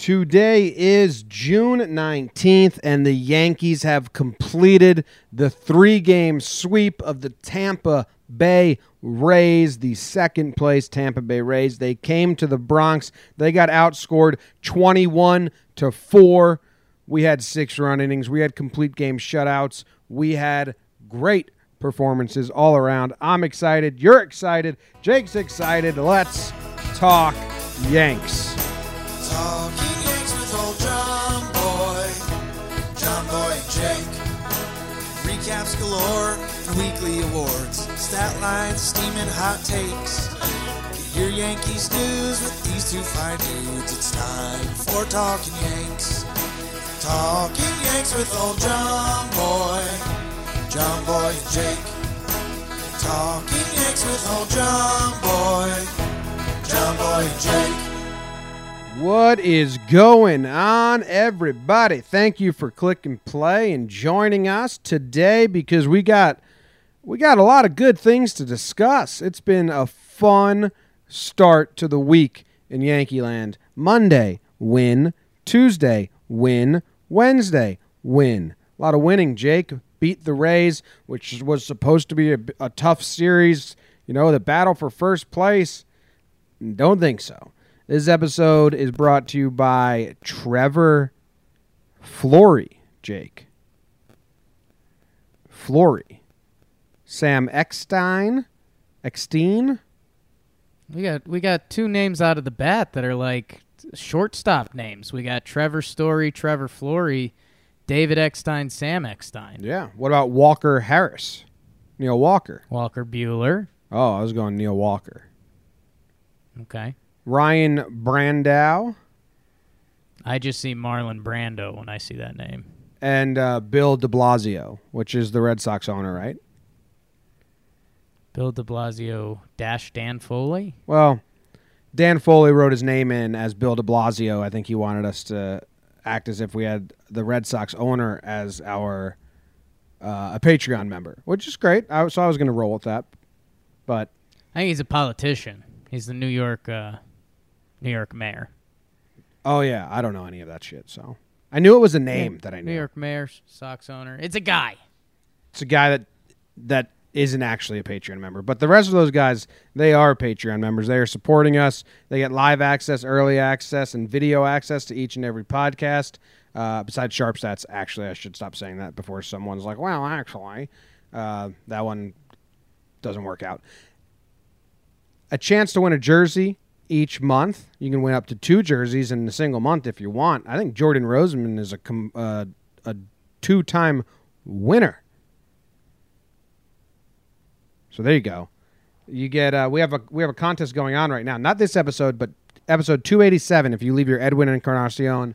Today is June 19th, and the Yankees have completed the three game sweep of the Tampa Bay Rays, the second place Tampa Bay Rays. They came to the Bronx. They got outscored 21 to 4. We had six run innings. We had complete game shutouts. We had great performances all around. I'm excited. You're excited. Jake's excited. Let's talk Yanks. Talking Galore and weekly awards, stat lines, steaming hot takes. Get your Yankees news with these two fine dudes. It's time for Talking Yanks. Talking Yanks with old John Boy, John Boy and Jake. Talking Yanks with old John Boy, John Boy and Jake. What is going on, everybody? Thank you for clicking play and joining us today because we got we got a lot of good things to discuss. It's been a fun start to the week in Yankee Land. Monday, win. Tuesday, win. Wednesday, win. A lot of winning, Jake. Beat the Rays, which was supposed to be a, a tough series. You know, the battle for first place. Don't think so. This episode is brought to you by Trevor Flory, Jake. Flory. Sam Eckstein. Eckstein. We got we got two names out of the bat that are like shortstop names. We got Trevor Story, Trevor Flory, David Eckstein, Sam Eckstein, Yeah. What about Walker Harris? Neil Walker. Walker Buehler. Oh, I was going Neil Walker. Okay. Ryan Brandow I just see Marlon Brando when I see that name. and uh, Bill de Blasio, which is the Red Sox owner, right? Bill de Blasio dash Dan Foley. Well, Dan Foley wrote his name in as Bill de Blasio. I think he wanted us to act as if we had the Red Sox owner as our uh, a Patreon member, which is great. I, so I was going to roll with that, but I think he's a politician. He's the New York uh, New York mayor. oh yeah, I don't know any of that shit. So I knew it was a name that I knew. New York mayor, Sox owner. It's a guy. It's a guy that that isn't actually a Patreon member, but the rest of those guys they are Patreon members. They are supporting us. They get live access, early access, and video access to each and every podcast. Uh, besides Sharp Stats, actually, I should stop saying that before someone's like, "Well, actually, uh, that one doesn't work out." A chance to win a jersey each month. You can win up to two jerseys in a single month if you want. I think Jordan Roseman is a uh, a two-time winner. So there you go. You get uh, we have a we have a contest going on right now. Not this episode, but episode 287 if you leave your Edwin Encarnacion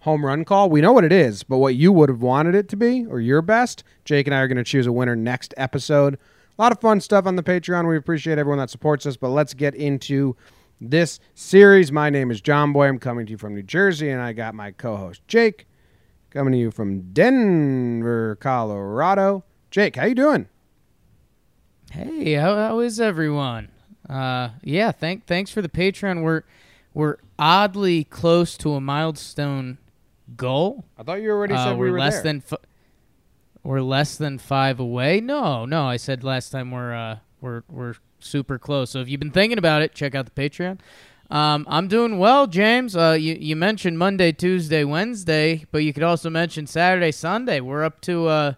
home run call. We know what it is, but what you would have wanted it to be or your best, Jake and I are going to choose a winner next episode. A lot of fun stuff on the Patreon. We appreciate everyone that supports us, but let's get into this series. My name is John Boy. I'm coming to you from New Jersey and I got my co-host Jake coming to you from Denver, Colorado. Jake, how you doing? Hey, how, how is everyone? Uh, yeah, thank thanks for the Patreon. We're we're oddly close to a milestone goal. I thought you already Uh, said we we're were less there. than f- we're less than five away. No, no, I said last time we're uh we're we're super close. So if you've been thinking about it, check out the Patreon. Um, I'm doing well, James. Uh, you you mentioned Monday, Tuesday, Wednesday, but you could also mention Saturday, Sunday. We're up to uh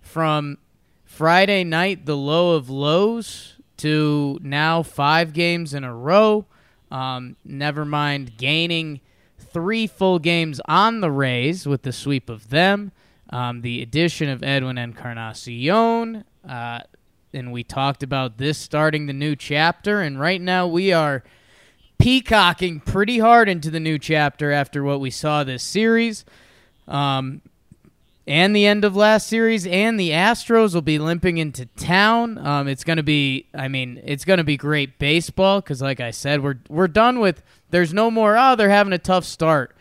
from Friday night, the low of lows, to now five games in a row. Um, never mind gaining three full games on the Rays with the sweep of them. Um, the addition of Edwin Encarnacion. Uh, and we talked about this starting the new chapter. And right now we are peacocking pretty hard into the new chapter after what we saw this series. Um, and the end of last series, and the Astros will be limping into town. Um, it's going to be, I mean, it's going to be great baseball because, like I said, we're we're done with. There's no more. Oh, they're having a tough start.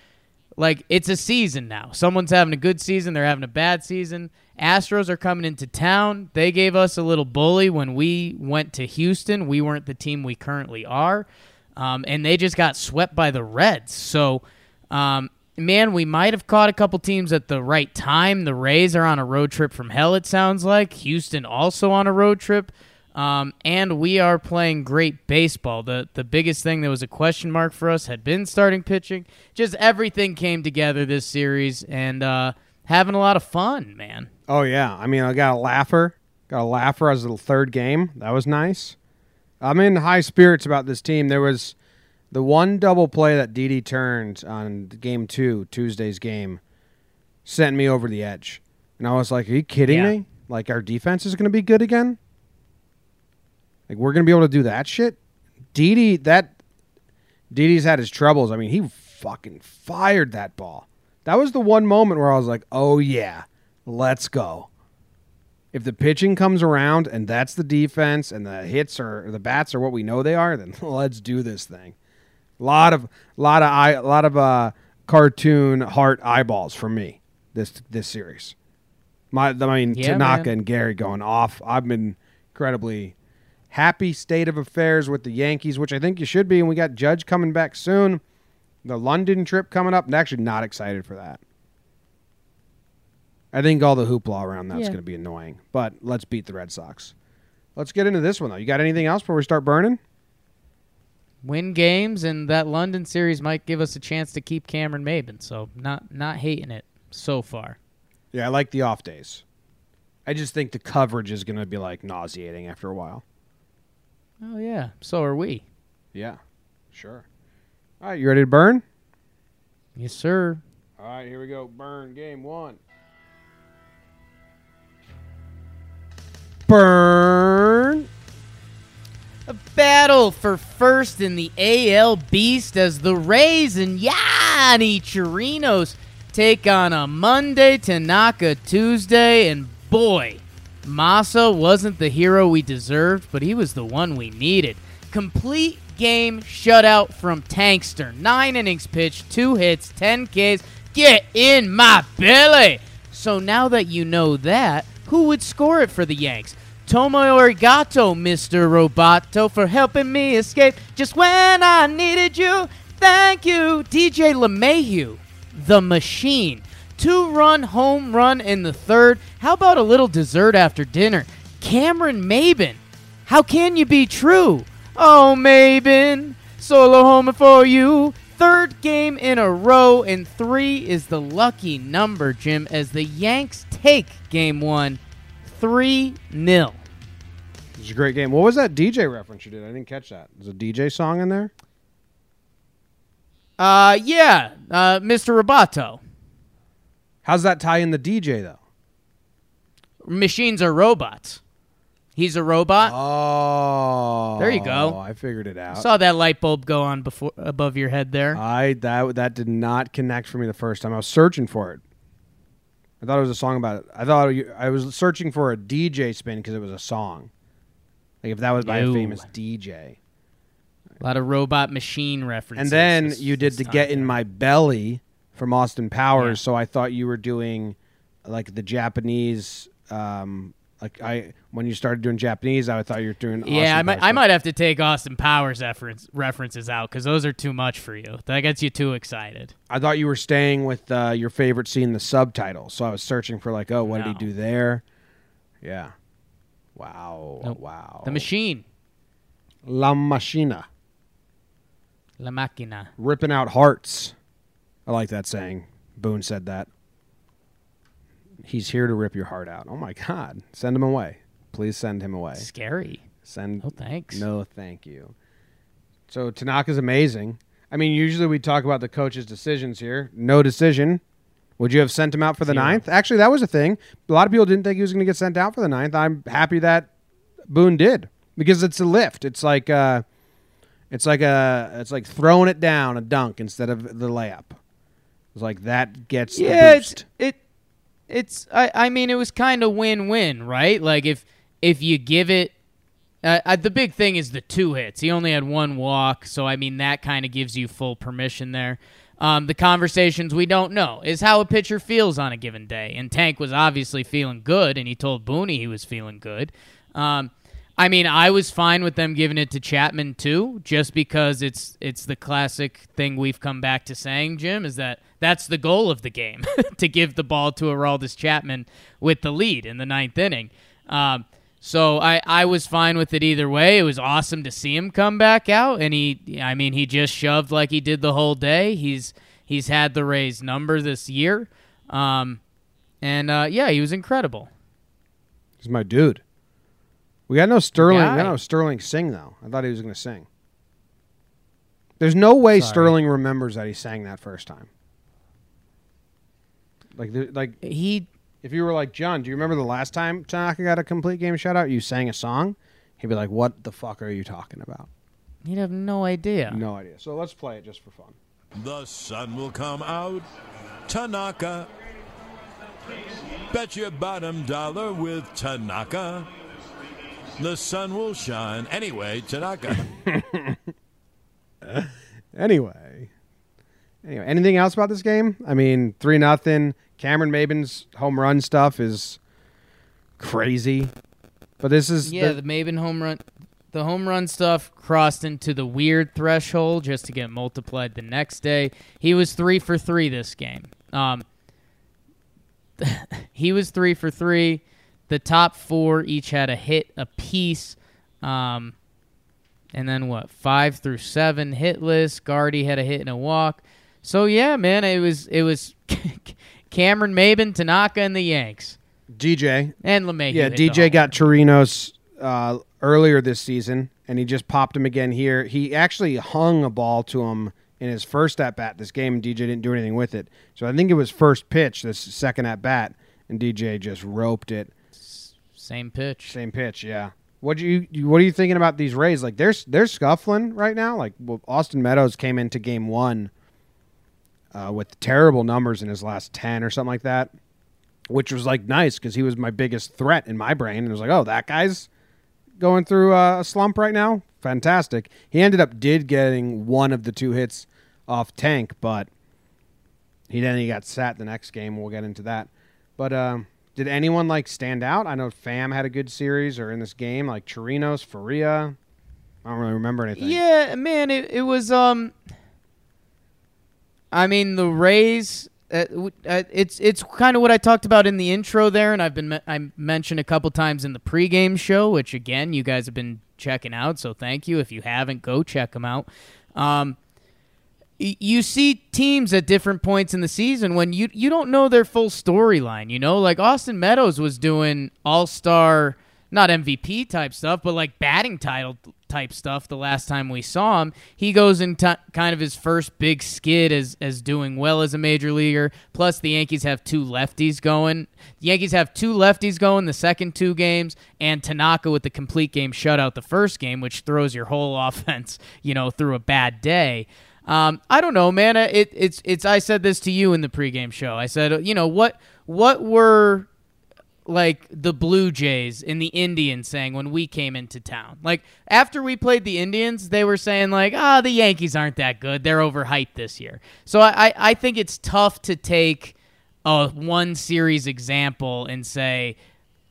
Like it's a season now. Someone's having a good season. They're having a bad season. Astros are coming into town. They gave us a little bully when we went to Houston. We weren't the team we currently are, um, and they just got swept by the Reds. So Um, man, we might have caught a couple teams at the right time. The Rays are on a road trip from hell, it sounds like. Houston also on a road trip. Um, and we are playing great baseball. The the biggest thing that was a question mark for us had been starting pitching. Just everything came together this series and uh, having a lot of fun, man. Oh yeah, I mean I got a laugher, got a laugher as the third game. That was nice. I'm in high spirits about this team. There was the one double play that Didi turned on game two, Tuesday's game, sent me over the edge, and I was like, "Are you kidding Yeah. me? Like our defense is going to be good again? Like we're going to be able to do that shit?" Didi, that Didi's had his troubles. I mean, he fucking fired that ball. That was the one moment where I was like, "Oh yeah, let's go." If the pitching comes around and that's the defense and the hits are or the bats are what we know they are, then let's do this thing. A lot of lot of eye, a lot of uh, cartoon heart eyeballs from me this this series. My I mean Yeah, Tanaka man. and Gary going off. I've been incredibly happy state of affairs with the Yankees, which I think you should be. And we got Judge coming back soon. The London trip coming up. I'm actually not excited for that. I think all the hoopla around that's Yeah. going to be annoying. But let's beat the Red Sox. Let's get into this one though. You got anything else before we start burning? Win games, and that London series might give us a chance to keep Cameron Maybin. So not not hating it so far. Yeah, I like the off days. I just think the coverage is going to be like nauseating after a while. Oh yeah, so are we. Yeah, sure. All right, you ready to burn? Yes, sir. All right, here we go. Burn game one. Burn. A battle for first in the AL Beast as the Rays and Yonny Chirinos take on a Monday Tanaka Tuesday, and boy, Masa wasn't the hero we deserved, but he was the one we needed. Complete game shutout from Tankster. Nine innings pitched, two hits, 10 Ks. Get in my belly! So now that you know that, who would score it for the Yanks? Tomo arigato, Mr. Roboto, for helping me escape just when I needed you. Thank you, DJ LeMahieu, the machine. Two run home run in the third. How about a little dessert after dinner? Cameron Maybin. How can you be true? Oh, Maybin. Solo homer for you. Third game in a row, and three is the lucky number, Jim, as the Yanks take game one 3 0. It was a great game. What was that DJ reference you did? I didn't catch that. There's a DJ song in there. Uh, yeah, uh, Mr. Roboto. How's that tie in the DJ though? Machines are robots. He's a robot. Oh, There you go. I figured it out. I Saw that light bulb go on before above your head there. I that that did not connect for me the first time. I was searching for it. I thought it was a song about it. I thought you, I was searching for a DJ spin because it was a song. Like if that was by No. a famous DJ. A lot of robot machine references. And then this- you did to get in my belly from Austin Powers. Yeah. So I thought you were doing like the Japanese. Um, like I when you started doing Japanese, I thought you were doing. Yeah, I might, I might have to take Austin Powers reference, references out because those are too much for you. That gets you too excited. I thought you were staying with uh, your favorite scene, the subtitles. So I was searching for like, oh, what did he do there? Yeah. Wow. Nope. Wow. The machine, La Machina. La Máquina. Ripping out hearts. I like that saying. Boone said that. He's here to rip your heart out. Oh my God. Send him away. Please send him away. Scary. Send. Oh, thanks. No, thank you. So Tanaka's amazing. I mean, usually we talk about the coach's decisions here. No decision. Would you have sent him out for the Zero. ninth? Actually, that was a thing. A lot of people didn't think he was going to get sent out for the ninth. I'm happy that Boone did because it's a lift. It's like uh, it's like a it's like throwing it down a dunk instead of the layup. It's like that gets Yeah, the it's boost. it. It's I. I mean, it was kind of win-win, right? Like if if you give it. Uh, uh, the big thing is the two hits. He only had one walk, so I mean that kind of gives you full permission there. Um, the conversations we don't know is how a pitcher feels on a given day, and Tank was obviously feeling good, and he told Booney he was feeling good. Um, I mean, I was fine with them giving it to Chapman too, just because it's it's the classic thing we've come back to saying, Jim, is that that's the goal of the game to give the ball to Aroldis Chapman with the lead in the ninth inning. Um, so I, I was fine with it either way. It was awesome to see him come back out, and he I mean he just shoved like he did the whole day. He's he's had the Rays number this year, um, and uh, yeah, he was incredible. He's my dude. We got no Sterling. We Guy. got no Sterling sing though. I thought he was going to sing. There's no way Sorry. Sterling remembers that he sang that first time. Like, there- like He if you were like John, do you remember the last time Tanaka got a complete game shutout? You sang a song. He'd be like, "What the fuck are you talking about?" he'd have no idea. No idea. So let's play it just for fun. The sun will come out. Tanaka. Bet your bottom dollar with Tanaka. The sun will shine. Anyway, Tanaka. Anyway, anyway, anything else about this game? I mean, three nothing. Cameron Maybin's home run stuff is crazy, but this is Yeah, the- the Maven home run, the home run stuff crossed into the weird threshold just to get multiplied the next day. He was three for three this game. Um, he was three for three. The top four each had a hit apiece. Um, and then what? Five through seven hitless. Gardy had a hit and a walk. So yeah, man, it was it was Cameron Maybin, Tanaka, and the Yanks, DJ. and LeMahieu. Yeah, DJ got Chirinos uh, earlier this season, and he just popped him again here. He actually hung a ball to him in his first at bat this game, and DJ didn't do anything with it. So I think it was first pitch, this second at bat, and DJ just roped it. Same pitch. Same pitch, yeah. What you, you what are you thinking about these Rays? Like they're they're scuffling right now. Like well, Austin Meadows came into Game One uh, with terrible numbers in his last ten or something like that, which was like nice because he was my biggest threat in my brain. And it was like, oh, that guy's going through uh, a slump right now. Fantastic. He ended up did getting one of the two hits off Tank, but he then he got sat the next game. We'll get into that. But um, did anyone like stand out? I know Pham had a good series or in this game, like Chirinos, Faria. I don't really remember anything. Yeah, man, it, it was um I mean, the Rays uh, uh, it's it's kind of what I talked about in the intro there and I've been me- I mentioned a couple times in the pregame show, which again, you guys have been checking out, so thank you. If you haven't, go check them out. Um you see teams at different points in the season when you you don't know their full storyline. You know, like Austin Meadows was doing All Star, not MVP type stuff, but like batting title type stuff. The last time we saw him, he goes in kind of his first big skid as as doing well as a major leaguer. Plus, the Yankees have two lefties going. The Yankees have two lefties going the second two games, and Tanaka with the complete game shutout the first game, which throws your whole offense, you know, through a bad day. Um, I don't know, man. It, it's it's. I said this to you in the pregame show. I said, you know, what what were like the Blue Jays and the Indians saying when we came into town? Like after we played the Indians, they were saying like, ah, the Yankees aren't that good. They're overhyped this year. So I I, I think it's tough to take a one series example and say.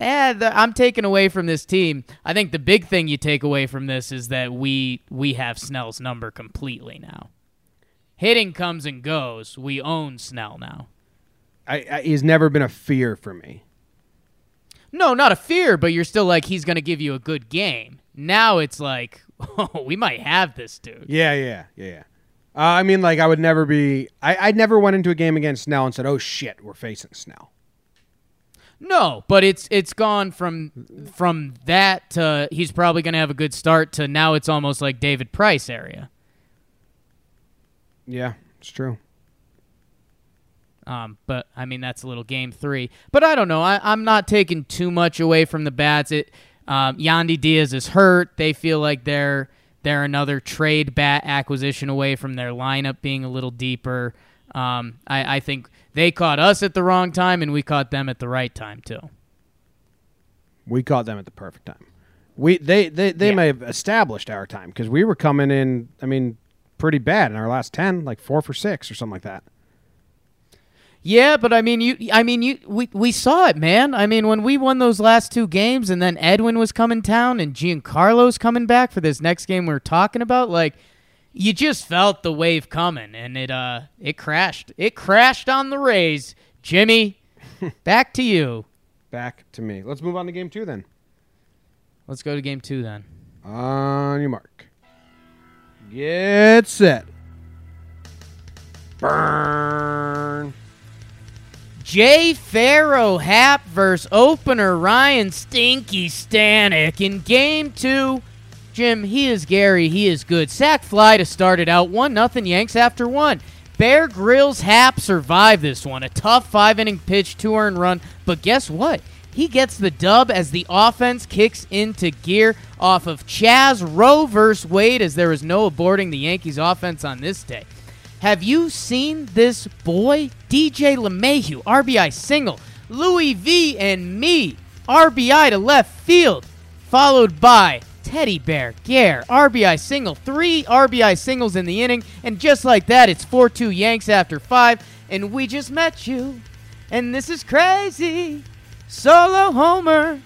The, I'm taking away from this team. I think the big thing you take away from this is that we we have Snell's number completely now. Hitting comes and goes. We own Snell now. I, I, he's never been a fear for me. No, not a fear, but you're still like he's going to give you a good game. Now it's like, oh, we might have this dude. Yeah, yeah, yeah, yeah. Uh, I mean, like I would never be. I, I never went into a game against Snell and said, "Oh shit, we're facing Snell." No, but it's it's gone from from that to he's probably going to have a good start to now it's almost like David Price area. Yeah, it's true. Um, but I mean that's a little game three. But I don't know. I, I'm not taking too much away from the bats. It um, Yandy Diaz is hurt. They feel like they're they're another trade bat acquisition away from their lineup being a little deeper. Um, I, I think they caught us at the wrong time, and we caught them at the right time too. We caught them at the perfect time. We they they, they Yeah. may have established our time because we were coming in. I mean, pretty bad in our last ten, like four for six or something like that. Yeah, but I mean, you. I mean, you. We we saw it, man. I mean, when we won those last two games, and then Edwin was coming town, and Giancarlo's coming back for this next game we're talking about. Like, you just felt the wave coming, and it uh it crashed. It crashed on the Rays. Jimmy, back to you. Back to me. Let's move on to game two then. Let's go to game two then. On your mark. Get set. Burn. Jay Farrow Happ versus opener Ryan Stinky Stanek in game two. Jim, he is Gary. He is good. Sack fly to start it out. One nothing Yanks after one. Bear Grylls Happ survived this one. A tough five inning pitch, two earned run. But guess what? He gets the dub as the offense kicks into gear off of Chaz Roe versus Wade as there was no aborting the Yankees offense on this day. Have you seen this boy? DJ LeMahieu, RBI single. Louis V and me, RBI to left field. Followed by Teddy Bear, Gare, RBI single. Three RBI singles in the inning. And just like that, it's 4 2 Yanks after five. And we just met you. And this is crazy. Solo homer.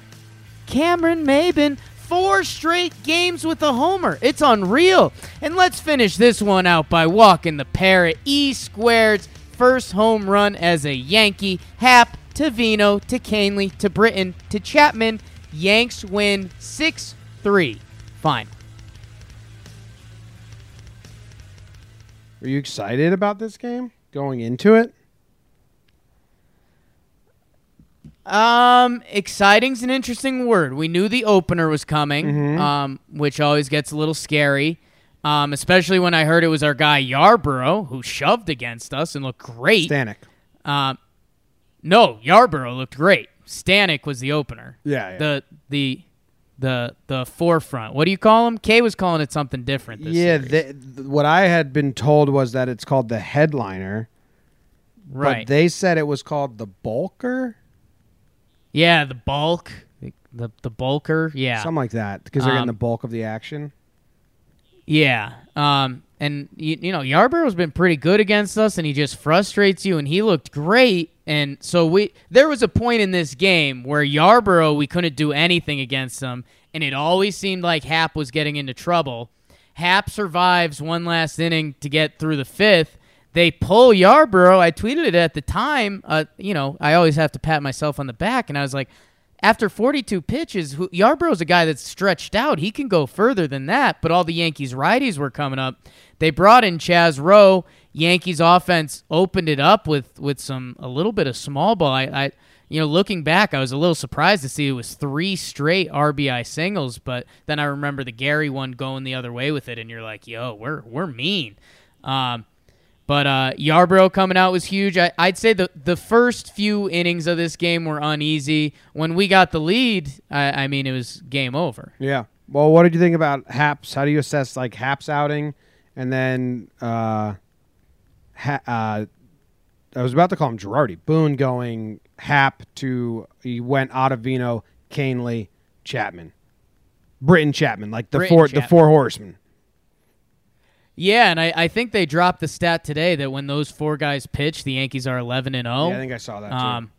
Cameron Maybin, four straight games with a homer. It's unreal. And let's finish this one out by walking the parrot. E squared's first home run as a Yankee. Happ to Vino to Kahnle to Britton to Chapman. Yanks win 6 3. Fine. Are you excited about this game going into it? Um, exciting's an interesting word. We knew the opener was coming, um, which always gets a little scary. Um, especially when I heard it was our guy Yarbrough who shoved against us and looked great. Stanek. Um, no, Yarbrough looked great. Stanek was the opener. Yeah, yeah. The the the the forefront. What do you call him? Kay was calling it something different. This yeah, series. th- th- what I had been told was that it's called the headliner, right. but they said it was called the bulker, yeah, the bulk, the the, bulker. Yeah, something like that, because they're getting Um, the bulk of the action. Yeah. Um, and you, you know Yarbrough's been pretty good against us, and he just frustrates you. And he looked great. And so we there was a point in this game where Yarbrough we couldn't do anything against him, and it always seemed like Happ was getting into trouble. Happ survives one last inning to get through the fifth. They pull Yarbrough. I tweeted it at the time. Uh, you know, I always have to pat myself on the back, and I was like, after 42 pitches, who, Yarbrough's a guy that's stretched out. He can go further than that, but all the Yankees righties were coming up. They brought in Chaz Roe. Yankees offense opened it up with with some a little bit of small ball. I, I you know, looking back, I was a little surprised to see it was three straight RBI singles, but then I remember the Gary one going the other way with it, and you're like, yo, we're we're mean. Um, but uh, Yarbrough coming out was huge. I, I'd say the the first few innings of this game were uneasy. When we got the lead, I, I mean, it was game over. Yeah. Well, what did you think about Happ's? How do you assess like Happ's outing, and then uh, ha- uh, I was about to call him Girardi Boone going Happ to he went Ottavino, Kahnle, Chapman, Britton Chapman, like the Britton four the four horsemen. Yeah, and I, I think they dropped the stat today that when those four guys pitch, the Yankees are 11 and 0. Yeah, I think I saw that too. Um,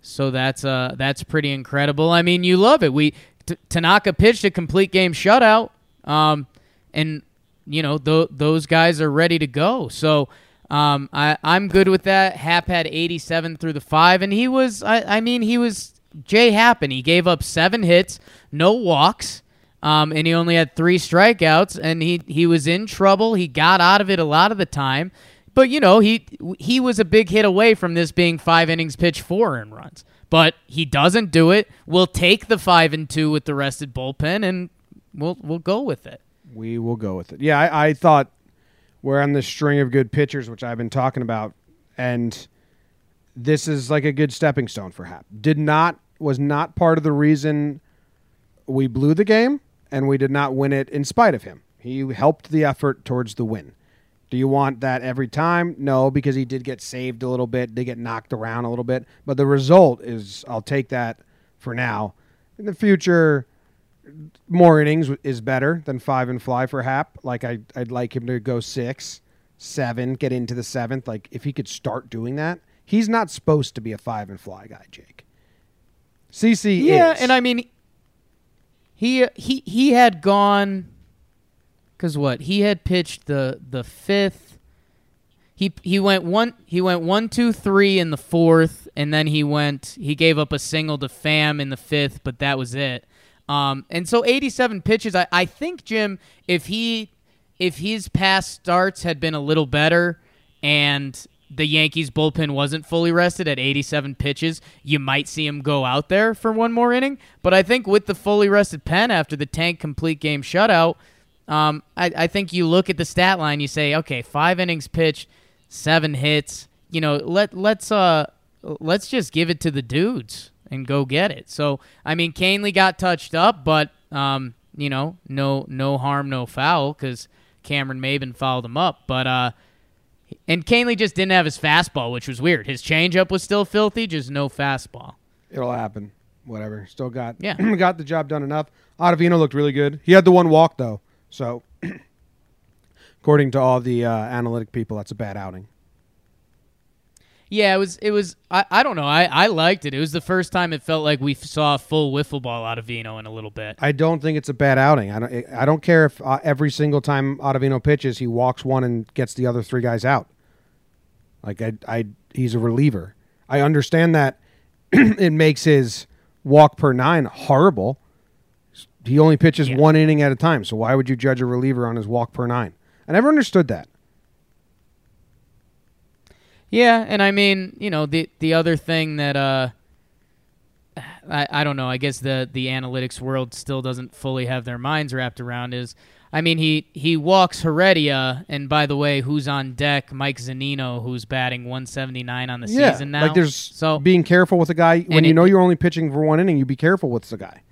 so that's uh that's pretty incredible. I mean, you love it. We T- Tanaka pitched a complete game shutout, um, and you know th- those guys are ready to go. So um, I I'm good with that. Happ had 87 through the five, and he was I, I mean he was Jay Happen. He gave up seven hits, no walks. Um, and he only had three strikeouts, and he he was in trouble. He got out of it a lot of the time, but you know he he was a big hit away from this being five innings pitch, four earned runs. But he doesn't do it. We'll take the five and two with the rested bullpen, and we'll we'll go with it. We will go with it. Yeah, I, I thought we're on this string of good pitchers, which I've been talking about, and this is like a good stepping stone for Happ. Did not was not part of the reason we blew the game, and we did not win it in spite of him. He helped the effort towards the win. Do you want that every time? No, because he did get saved a little bit, did get knocked around a little bit. But the result is, I'll take that for now. In the future, more innings is better than five and fly for Happ. Like I, I'd like him to go six, seven, get into the seventh. Like if he could start doing that, He's not supposed to be a five and fly guy, Jake. CC Yeah, is. and I mean, he he he had gone because what he had pitched the the fifth. He he went one he went one two three in the fourth, and then he went he gave up a single to Pham in the fifth, but that was it. Um, and so 87 pitches. I, I think Jim, if he if his past starts had been a little better and the Yankees bullpen wasn't fully rested at 87 pitches, you might see him go out there for one more inning. But I think with the fully rested pen after the tank complete game shutout, um, I, I think you look at the stat line, you say, okay, five innings pitched, seven hits. You know, let let's uh let's just give it to the dudes and go get it. So I mean, Kahnle got touched up, but um, you know, no no harm, no foul because Cameron Maybin fouled him up. But uh, and Kahnle just didn't have his fastball, which was weird. His changeup was still filthy, just no fastball. It'll happen. Whatever. Still got Yeah. got the job done enough. Ottavino looked really good. He had the one walk though, so according to all the uh, analytic people, that's a bad outing. Yeah, it was. It was. I, I don't know. I, I liked it. It was the first time it felt like we saw a full wiffle ball out of Vino in a little bit. I don't think it's a bad outing. I don't. I don't care if uh, every single time Ottavino pitches, he walks one and gets the other three guys out. Like I, I he's a reliever. I understand that it makes his walk per nine horrible. He only pitches Yeah. one inning at a time, so why would you judge a reliever on his walk per nine? I never understood that. Yeah, and I mean, you know, the the other thing that uh I, I don't know, I guess the the analytics world still doesn't fully have their minds wrapped around is I mean, he he walks Heredia and by the way, who's on deck? Mike Zunino who's batting 179 on the yeah, season now. like there's so being careful with a guy when you it- know you're only pitching for one inning. You be careful with the guy.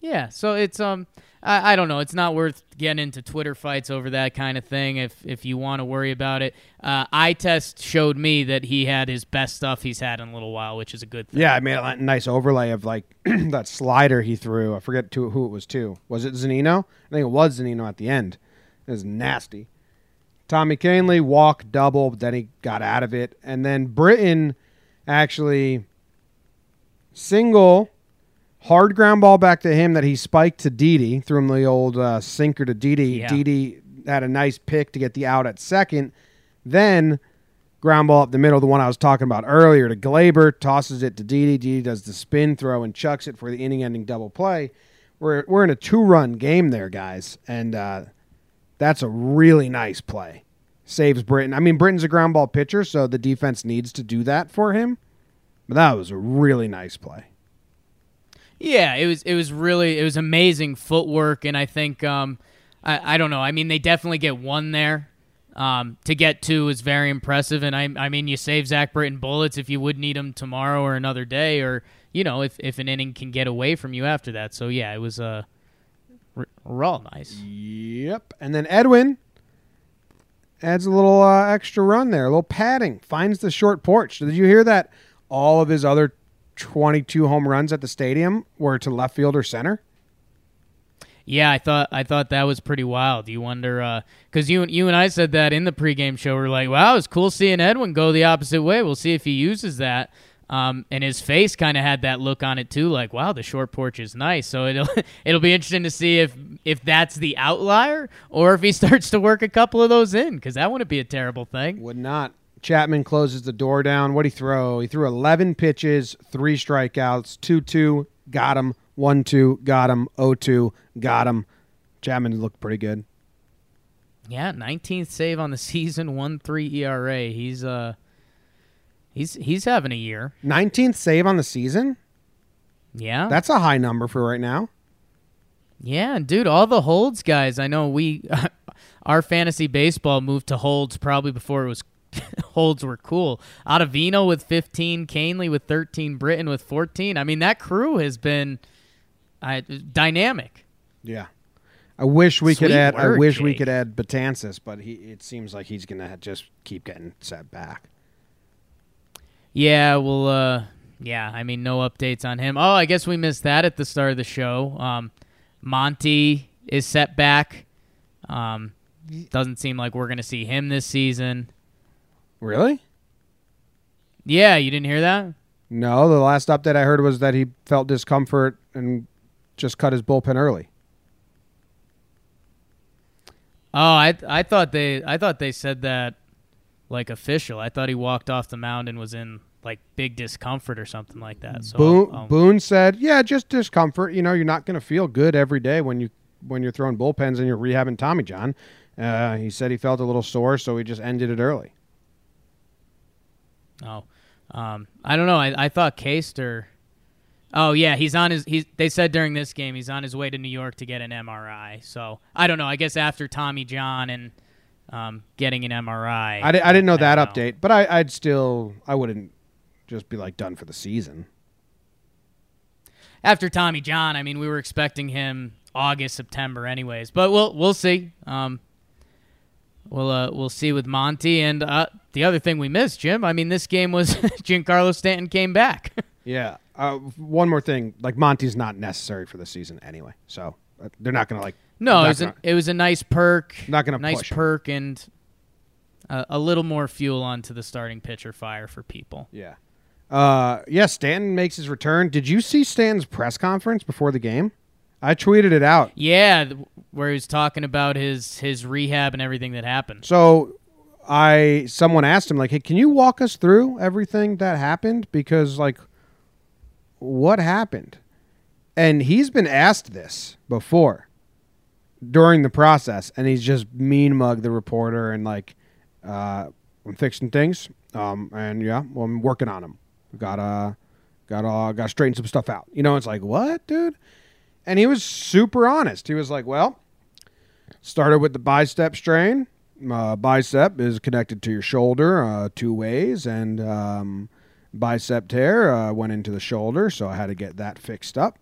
Yeah, so it's um I, I don't know, it's not worth getting into Twitter fights over that kind of thing if if you want to worry about it. Uh eye test showed me that he had his best stuff he's had in a little while, which is a good thing. Yeah, I made a nice overlay of like that slider he threw. I forget to, who it was to. Was it Zunino? I think it was Zunino at the end. It was nasty. Tommy Kahnle walk double, then he got out of it, and then Britton actually single hard ground ball back to him that he spiked to Didi, threw him the old uh, sinker to Didi. Yeah. Didi had a nice pick to get the out at second. Then ground ball up the middle, the one I was talking about earlier to Gleyber, tosses it to Didi. Didi does the spin throw and chucks it for the inning ending double play. We're, we're in a two run game there, guys, and uh, that's a really nice play. Saves Britton. I mean, Britton's a ground ball pitcher, so the defense needs to do that for him. But that was a really nice play. Yeah, it was it was really it was amazing footwork, and I think um, I I don't know. I mean, they definitely get one there. Um, to get two is very impressive, and I I mean, you save Zach Britton bullets if you would need them tomorrow or another day, or you know, if if an inning can get away from you after that. So yeah, it was uh, r- raw nice. Yep. And then Edwin adds a little uh, extra run there, a little padding, finds the short porch. Did you hear that? All of his other 22 home runs at the stadium were to left field or center. Yeah, I thought I thought that was pretty wild. You wonder because you you and I said that in the pregame show. We're like, wow, it's cool seeing Edwin go the opposite way. We'll see if he uses that. Um, and his face kind of had that look on it too, like, wow, the short porch is nice. So it'll it'll be interesting to see if if that's the outlier or if he starts to work a couple of those in, because that wouldn't be a terrible thing. Would not. Chapman closes the door down. What'd he throw? He threw 11 pitches, three strikeouts, 2 2, got him, 1 2, got him, 0 2, got him. Chapman looked pretty good. Yeah, 19th save on the season, one three ERA. He's uh, he's he's having a year. 19th save on the season? Yeah, That's a high number for right now. Yeah, and dude, all the holds guys. I know we, our fantasy baseball moved to holds probably before it was holds were cool. Ottavino with 15, Kahnle with 13, Britton with 14. I mean, that crew has been uh, dynamic. Yeah. I wish we could Sweet add. I work, wish we could add Betances, but he. It seems like he's gonna just keep getting set back. Yeah, well, uh, yeah. I mean, no updates on him. Oh, I guess we missed that at the start of the show. Um, Monty is set back. Um, doesn't seem like we're gonna see him this season. Really? Yeah, you didn't hear that? No, the last update I heard was that he felt discomfort and just cut his bullpen early. Oh, I I thought they I thought they said that like official. I thought he walked off the mound and was in like big discomfort or something like that. So Boone, I'll- I'll- Boone said, "Yeah, just discomfort. You know, you're not going to feel good every day when you when you're throwing bullpens and you're rehabbing Tommy John." Uh, he said he felt a little sore, so he just ended it early. Oh, um, I don't know. I, I thought Caster. Oh yeah, he's on his. He's. They said during this game he's on his way to New York to get an MRI. So I don't know. I guess after Tommy John and um, getting an MRI. I, di- I didn't know that don't update, but I, I'd still I wouldn't just be like done for the season. After Tommy John, I mean, we were expecting him August, September, anyways. But we'll we'll see. Um, we'll uh, we'll see with Monty and uh, the other thing we missed, Jim. I mean, this game was Giancarlo Stanton came back. Yeah. Uh, one more thing, like Monty's not necessary for the season anyway, so uh, they're not going to like. No, it was, gonna- a, it was a nice perk. Not gonna nice push perk and a, a little more fuel onto the starting pitcher fire for people. Yeah. Uh, yeah, Stanton makes his return. Did you see Stanton's press conference before the game? I tweeted it out. Yeah, where he was talking about his his rehab and everything that happened. So I someone asked him like, "Hey, can you walk us through everything that happened because like what happened?" And he's been asked this before during the process and he's just mean mug the reporter and like uh I'm fixing things. Um and yeah, well I'm working on them. Got uh got uh got to straighten some stuff out. You know, it's like, "What, dude?" And he was super honest. He was like, "Well, started with the bicep strain. Uh, bicep is connected to your shoulder uh, two ways, and um, bicep tear uh, went into the shoulder, so I had to get that fixed up.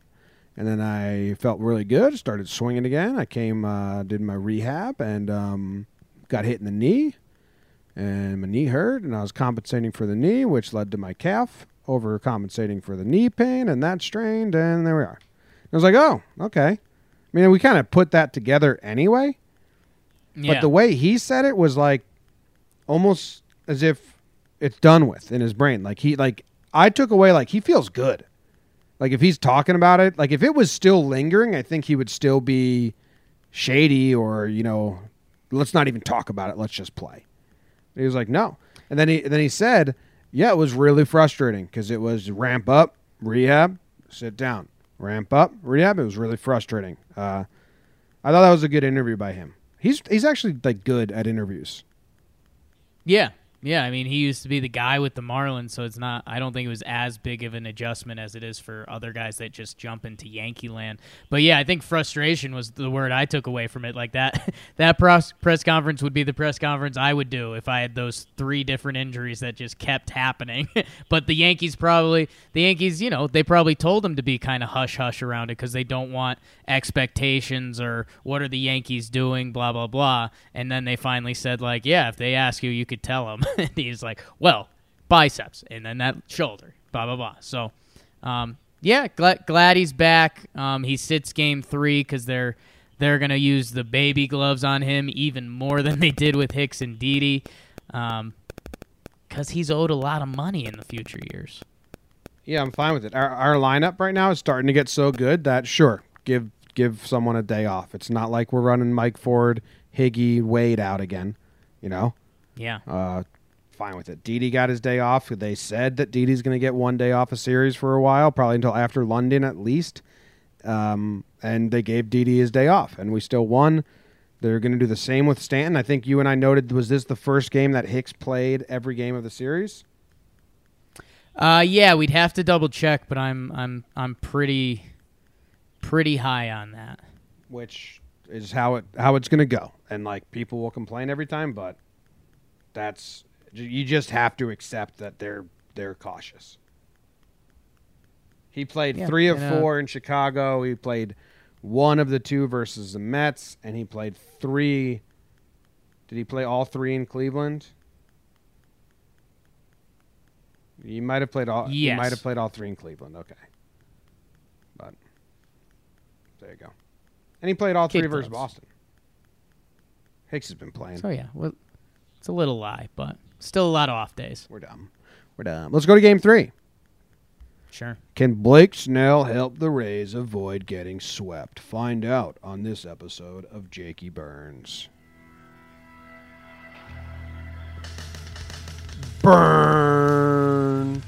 And then I felt really good, started swinging again. I came, uh, did my rehab, and um, got hit in the knee, and my knee hurt, and I was compensating for the knee, which led to my calf overcompensating for the knee pain, and that strained, and there we are. I was like, oh, okay. I mean, we kind of put that together anyway. Yeah. But the way he said it was like almost as if it's done with in his brain. Like he like I took away like he feels good. Like if he's talking about it, like if it was still lingering, I think he would still be shady or, you know, let's not even talk about it. Let's just play. He was like, "No." And then he then he said, "Yeah, it was really frustrating because it was ramp up, rehab, sit down, ramp up, rehab. It was really frustrating." Uh, I thought that was a good interview by him. He's he's actually like good at interviews. Yeah. Yeah, I mean, he used to be the guy with the Marlins, so it's not. I don't think it was as big of an adjustment as it is for other guys that just jump into Yankee land. But yeah, I think frustration was the word I took away from it. Like that, that press conference would be the press conference I would do if I had those three different injuries that just kept happening. but the Yankees probably, the Yankees, you know, they probably told him to be kind of hush hush around it because they don't want expectations or what are the Yankees doing, blah blah blah. And then they finally said like, yeah, if they ask you, you could tell them. and he's like, well, biceps, and then that shoulder, blah blah blah. So, um, yeah, glad, glad he's back. Um, he sits game three because they're they're gonna use the baby gloves on him even more than they did with Hicks and Didi, um, because he's owed a lot of money in the future years. Yeah, I'm fine with it. Our, our lineup right now is starting to get so good that sure, give give someone a day off. It's not like we're running Mike Ford, Higgy, Wade out again. You know, Yeah, uh, fine with it. Didi got his day off. They said that Didi's going to get one day off a series for a while, probably until after London at least. Um, and they gave Didi his day off, and we still won. They're going to do the same with Stanton. I think you and I noted was this the first game that Hicks played every game of the series? uh, yeah, we'd have to double check, but I'm I'm I'm pretty pretty high on that. which is how it how it's going to go. And like people will complain every time, but that's you just have to accept that they're they're cautious. He played Yeah, 3 of and, uh, 4 in Chicago. He played one of the two versus the Mets and he played 3 Did he play all 3 in Cleveland? He might have played all. He Yes. might have played all three in Cleveland. Okay, but there you go. And he played all three versus. Boston. Hicks has been playing. So yeah, well, it's a little lie, but still a lot of off days. We're dumb. We're done. Let's go to game three. Sure. Can Blake Snell help the Rays avoid getting swept? Find out on this episode of Jakey Burns. Burn.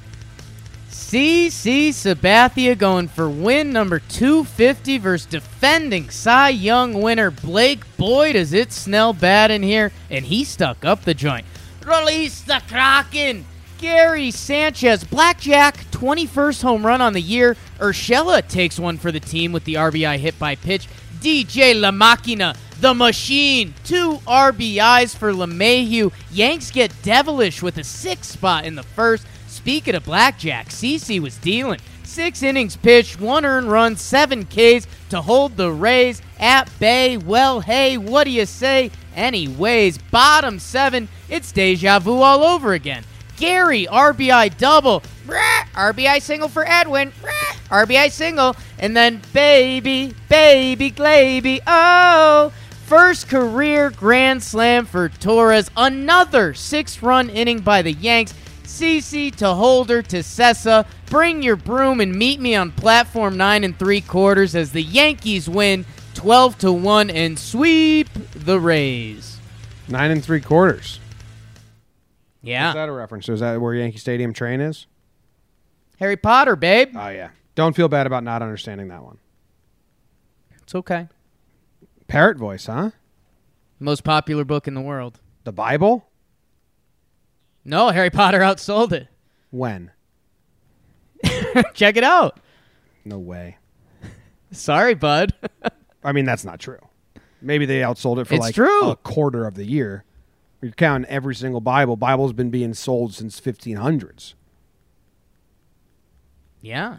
CC Sabathia going for win number 250 versus defending Cy Young winner Blake Boyd as it's Snell bad in here, and he stuck up the joint. Release the Kraken! Gary Sanchez, Blackjack, 21st home run on the year. Urshela takes one for the team with the RBI hit by pitch. DJ La Machina, the machine, two RBIs for LeMahieu. Yanks get devilish with a six spot in the first. Speaking of blackjack, CC was dealing. Six innings pitched, one earned run, seven Ks to hold the Rays at bay. Well, hey, what do you say? Anyways, bottom seven, it's deja vu all over again. Gary, RBI double. Brah, RBI single for Edwin. Brah, RBI single. And then baby, baby, glaby. Oh, first career grand slam for Torres. Another six run inning by the Yanks. CC to Holder to Cessa. Bring your broom and meet me on platform nine and three quarters as the Yankees win 12 to 1 and sweep the Rays. Nine and three quarters. Yeah. Is that a reference? Is that where Yankee Stadium train is? Harry Potter, babe. Oh, yeah. Don't feel bad about not understanding that one. It's okay. Parrot voice, huh? Most popular book in the world. The Bible? No, Harry Potter outsold it. When? Check it out. No way. Sorry, bud. I mean, that's not true. Maybe they outsold it for It's like true. a quarter of the year. You're counting every single Bible. Bible's been being sold since 1500s. yeah.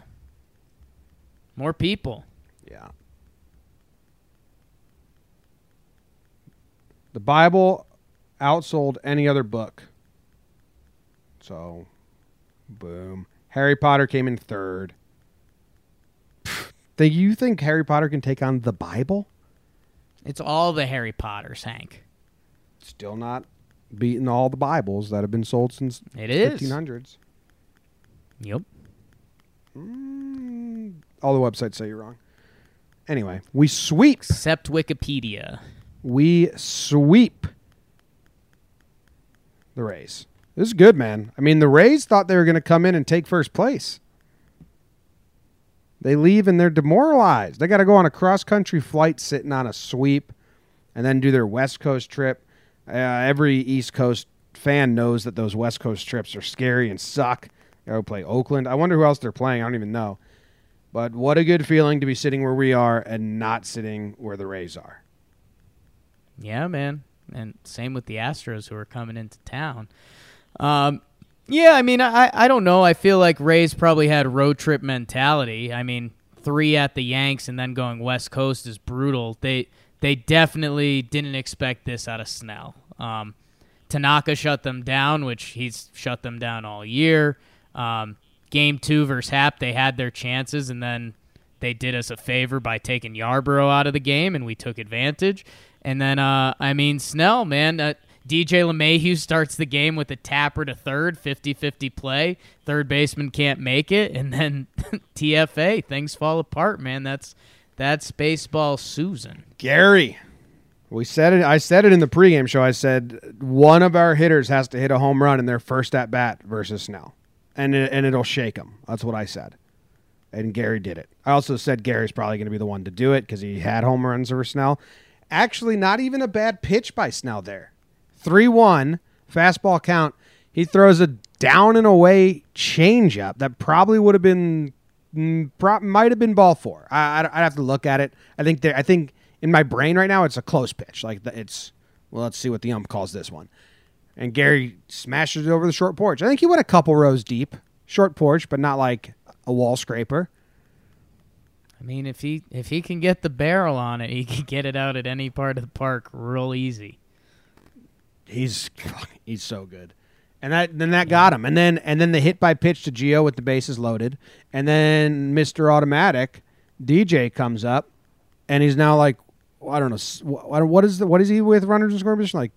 More people. Yeah. The Bible outsold any other book. So, boom. Harry Potter came in third. Do you think Harry Potter can take on the Bible? It's all the Harry Potters, Hank. Still not beating all the Bibles that have been sold since It is. 1500s. Yep. Mm, all the websites say you're wrong. Anyway, we sweep. Except Wikipedia. We sweep the Rays. This is good, man. I mean, the Rays thought they were going to come in and take first place. They leave and they're demoralized. They got to go on a cross country flight sitting on a sweep and then do their West Coast trip. Uh, every East Coast fan knows that those West Coast trips are scary and suck. They go play Oakland. I wonder who else they're playing. I don't even know. But what a good feeling to be sitting where we are and not sitting where the Rays are. Yeah, man. And same with the Astros who are coming into town. Um, yeah, I mean, I, I don't know. I feel like Rays probably had road trip mentality. I mean, three at the Yanks and then going West Coast is brutal. They they definitely didn't expect this out of Snell. Um, Tanaka shut them down, which he's shut them down all year. Um, game two versus Happ, they had their chances, and then they did us a favor by taking Yarbrough out of the game, and we took advantage. And then, uh, I mean, Snell, man, uh, DJ LeMahieu starts the game with a tapper to third, 50 50 play. Third baseman can't make it. And then TFA, things fall apart, man. That's that's baseball Suzyn. Gary. We said it. I said it in the pregame show. I said one of our hitters has to hit a home run in their first at bat versus Snell, and it, and it'll shake them. That's what I said, and Gary did it. I also said Gary's probably going to be the one to do it because he had home runs over Snell. Actually, not even a bad pitch by Snell there. Three one fastball count. He throws a down and away changeup that probably would have been mm, might have been ball four. I, I'd have to look at it. I think there. I think in my brain right now it's a close pitch. Like the, it's well, let's see what the ump calls this one. And Gary smashes it over the short porch. I think he went a couple rows deep, short porch, but not like a wall scraper. I mean, if he if he can get the barrel on it, he can get it out at any part of the park real easy. He's he's so good. And that then that got him. And then and then the hit by pitch to Geo with the bases loaded. And then Mr. Automatic DJ comes up and he's now like I don't know what, what is the what is he with runners in scoring position like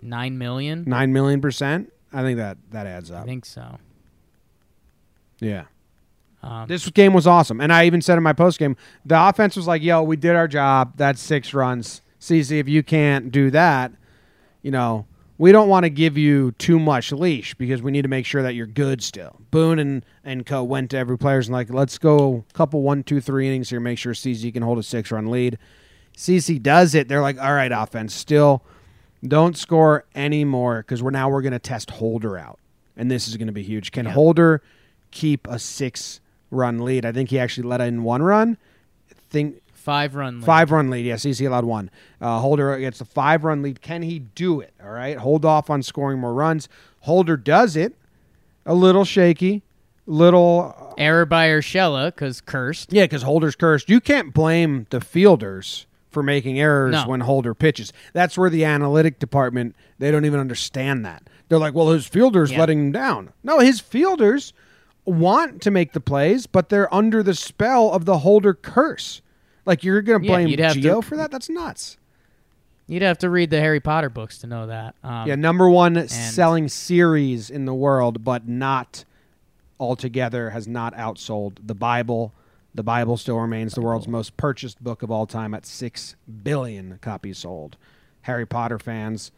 Nine million. 9 million percent. I think that that adds up. I think so. Yeah. Um, This game was awesome. And I even said in my post game, the offense was like, yo, we did our job. That's six runs. CC, if you can't do that, you know, we don't want to give you too much leash because we need to make sure that you're good still. Boone and, and Co went to every player's and like, let's go a couple one, two, three innings here, make sure CC can hold a six run lead. CC does it. They're like, all right, offense, still don't score anymore because we're now we're going to test Holder out. And this is going to be huge. Can Yeah. Holder keep a six run lead? I think he actually let in one run. Think five run. lead. Five run lead. Yes, CC allowed one. Uh, Holder gets a five run lead. Can he do it? All right. Hold off on scoring more runs. Holder does it. A little shaky. Little. error by Urshela because cursed. Yeah, because Holder's cursed. You can't blame the fielders for making errors No. when Holder pitches. That's where the analytic department, they don't even understand that. They're like, well, his fielders Yeah. letting him down. No, his fielders want to make the plays, but they're under the spell of the Holder curse. Like, you're going to Yeah, blame have to- for that? That's nuts. You'd have to read the Harry Potter books to know that. Um, Yeah, number one selling series in the world, but not altogether has not outsold the Bible. The Bible still remains the world's most purchased book of all time at six billion copies sold. Harry Potter fans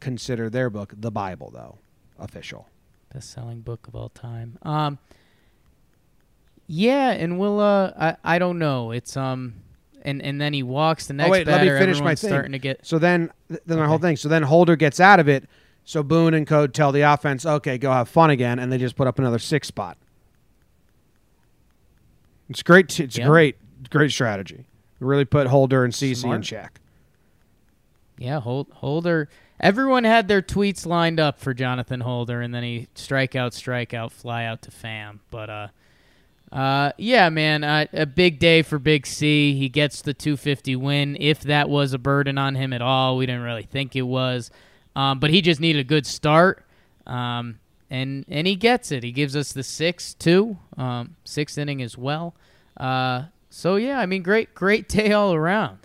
consider their book the Bible, though official. best selling book of all time. Um, yeah, and we'll. Uh, I I don't know. It's um, and and then he walks the next oh wait, batter. let me finish my thing. Starting to get so then, th- then my whole thing. So then Holder gets out of it. So Boone and Code tell the offense, "Okay, go have fun again," and they just put up another six spot. It's great. t- It's Yeah. great. Great strategy. Really put Holder and CC in check. yeah. Hold, Holder. Everyone had their tweets lined up for Jonathan Holder, and then he strikeout, strikeout, fly out to Pham. But uh, uh, yeah, man, uh, a big day for Big C. He gets the 250 win. If that was a burden on him at all, we didn't really think it was. Um, but he just needed a good start, um, and and he gets it. He gives us the six two, um, sixth inning as well. Uh, so yeah, I mean, great great day all around.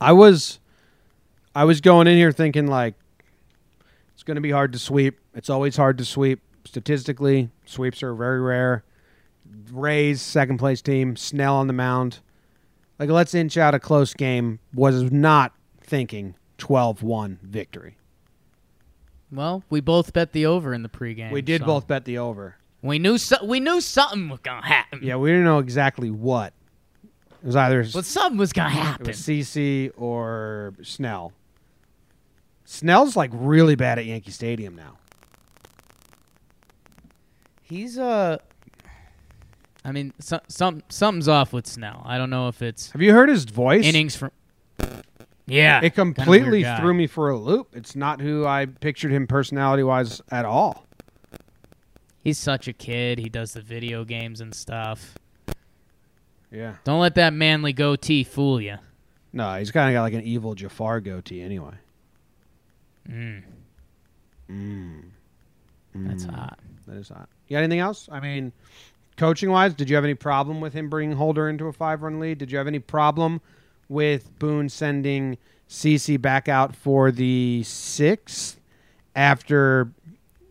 I was, I was going in here thinking like, it's going to be hard to sweep. It's always hard to sweep. Statistically, sweeps are very rare. Rays second place team. Snell on the mound. Like let's inch out a close game. Was not thinking 12-1 victory. Well, we both bet the over in the pregame. We did so both bet the over. We knew so- we knew something was gonna happen. Yeah, we didn't know exactly what. It was either but something was gonna it happen. was CC or Snell. Snell's like really bad at Yankee Stadium now. He's uh, I mean, some some something's off with Snell. I don't know if it's Have you heard his voice? innings from. Yeah, It kinda completely guy. threw me for a loop. It's not who I pictured him personality wise at all. He's such a kid. He does the video games and stuff. Yeah. Don't let that manly goatee fool you. No, he's kind of got like an evil Jafar goatee anyway. Mm, Mm. that's Mm. hot. That is hot. You got anything else? I mean, coaching wise, did you have any problem with him bringing Holder into a five run lead? Did you have any problem with Boone sending CC back out for the sixth after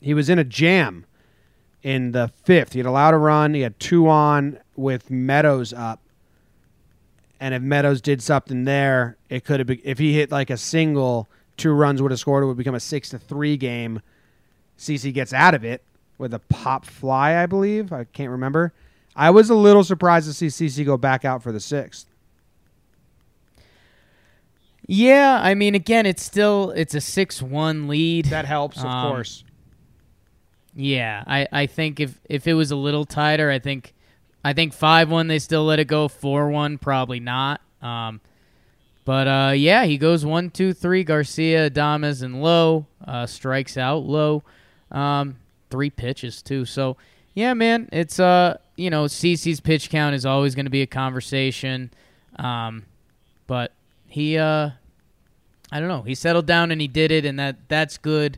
he was in a jam in the fifth? He had allowed a run. He had two on with Meadows up. And if Meadows did something there, it could have been if he hit like a single, two runs would have scored. It would become a six to three game. CC gets out of it with a pop fly, I believe. I can't remember. I was a little surprised to see CC go back out for the sixth. Yeah, I mean, again, it's still it's a six-one lead. That helps, of Um, course. Yeah, I, I think if if it was a little tighter, I think I think five one they still let it go. Four one probably not. Um, but uh, yeah, he goes one two three. Garcia, Adames, and Lowe uh, strikes out Lowe. Um, three pitches too. So yeah, man, it's uh you know CC's pitch count is always going to be a conversation. Um, but he uh I don't know he settled down and he did it, and that that's good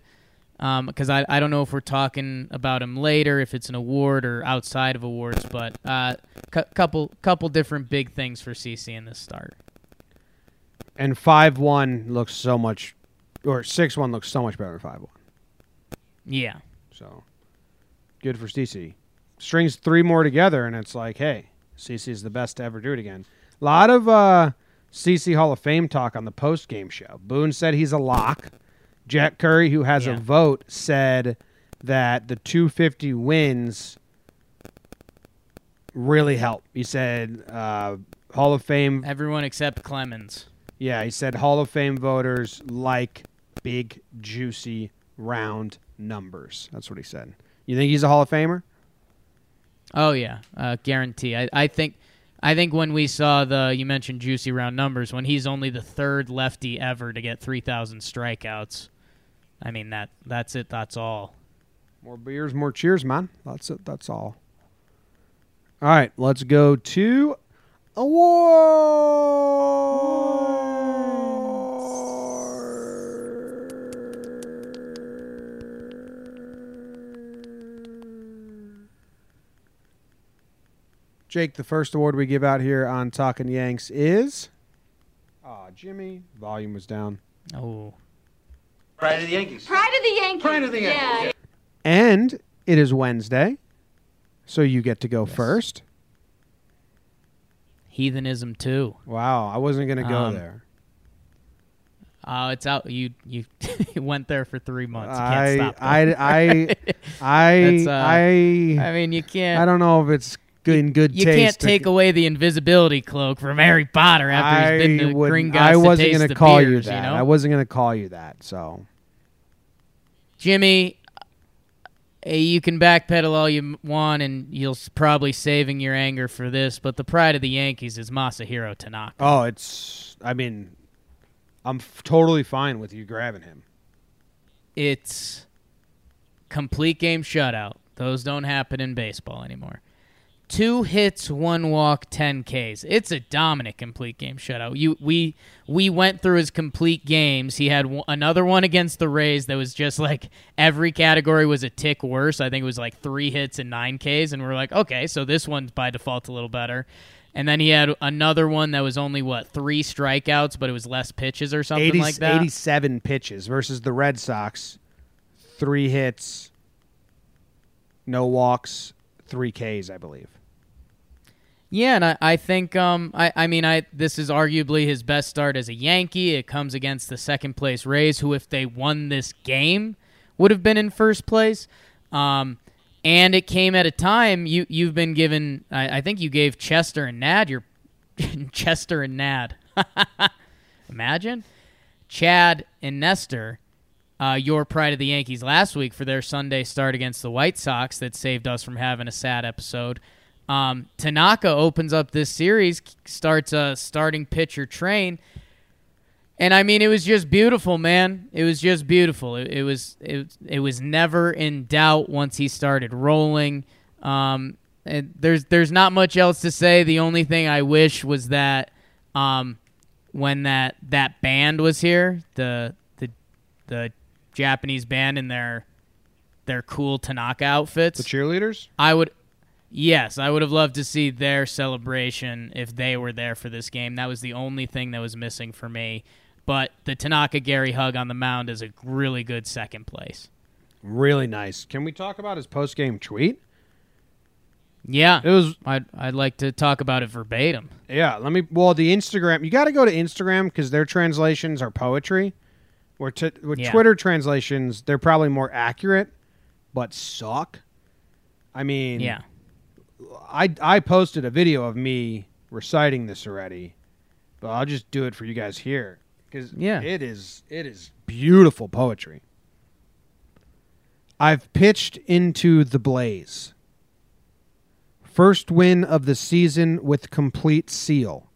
because I, I don't know if we're talking about him later, if it's an award or outside of awards, but uh, cou- couple couple different big things for CC in this start. And five one looks so much or six one looks so much better than five one. Yeah. So good for CC. Strings three more together, and it's like, hey, CC is the best to ever do it again. A lot of uh, CC Hall of Fame talk on the post game show. Boone said he's a lock. Jack Curry, who has a vote, said that the 250 wins really help. He said uh, Hall of Fame Everyone except Clemens. yeah, he said Hall of Fame voters like big, juicy, round numbers. That's what he said. You think he's a Hall of Famer? Oh yeah, uh, guarantee. I, I think, I think when we saw the you mentioned juicy round numbers when he's only the third lefty ever to get three thousand strikeouts. I mean that that's it. That's all. More beers, more cheers, man. That's it. That's all. All right, let's go to award. Jake, the first award we give out here on Talking Yanks is. Aw, Jimmy. Volume was down. Oh, Pride of the Yankees. Pride of the Yankees. Pride of the Yankees. Yeah. And it is Wednesday, so you get to go first. heathenism too. Wow, I wasn't going to go Um, there. Oh, it's out. You you went there for three months. You can't I, stop. I, though. I, I, uh, I, I mean, you can't. I don't know if it's good in good You taste. can't to- take away the invisibility cloak from Harry Potter after he's been I to Gringotts I wasn't gonna the call you beers, that. know? I wasn't going to call you that. So Jimmy, you can backpedal all you want, and you'll probably saving your anger for this. But the pride of the Yankees is Masahiro Tanaka. Oh, it's. I mean, I'm f- totally fine with you grabbing him. It's complete game shutout. Those don't happen in baseball anymore. Two hits, one walk, ten Ks. It's a dominant complete game shutout. You we we went through his complete games. He had one, another one against the Rays that was just like every category was a tick worse. I think it was like three hits and nine Ks, and we're like, okay, so this one's by default a little better. And then he had another one that was only what three strikeouts, but it was less pitches or something 80, like that. 87 pitches versus the Red Sox, three hits, no walks, three Ks, I believe. Yeah, and I, I think um I, I mean I this is arguably his best start as a Yankee. It comes against the second place Rays, who if they won this game would have been in first place. Um and it came at a time you you've been given I, I think you gave Chester and Nad your Chester and Nad. Imagine. Chad and Nestor uh, your pride of the Yankees last week for their Sunday start against the White Sox that saved us from having a sad episode. Um, Tanaka opens up this series, starts a starting pitcher train, and I mean it was just beautiful, man. It was just beautiful. It, it was it, it was never in doubt once he started rolling. Um, and there's there's not much else to say. The only thing I wish was that um, when that that band was here, the the the Japanese band in their their cool Tanaka outfits. The cheerleaders? I would, yes, I would have loved to see their celebration if they were there for this game. That was the only thing that was missing for me. But the Tanaka Gary hug on the mound is a really good second place. Really nice. Can we talk about his post game tweet? Yeah, It was I'd I'd like to talk about it verbatim. Yeah, let me. Well, the Instagram, you got to go to Instagram because their translations are poetry. Where t- with Yeah. Twitter translations, they're probably more accurate, but suck. I mean, Yeah, I I posted a video of me reciting this already, but I'll just do it for you guys here because Yeah. it is it is beautiful poetry. I've pitched into the blaze. First win of the season with complete seal.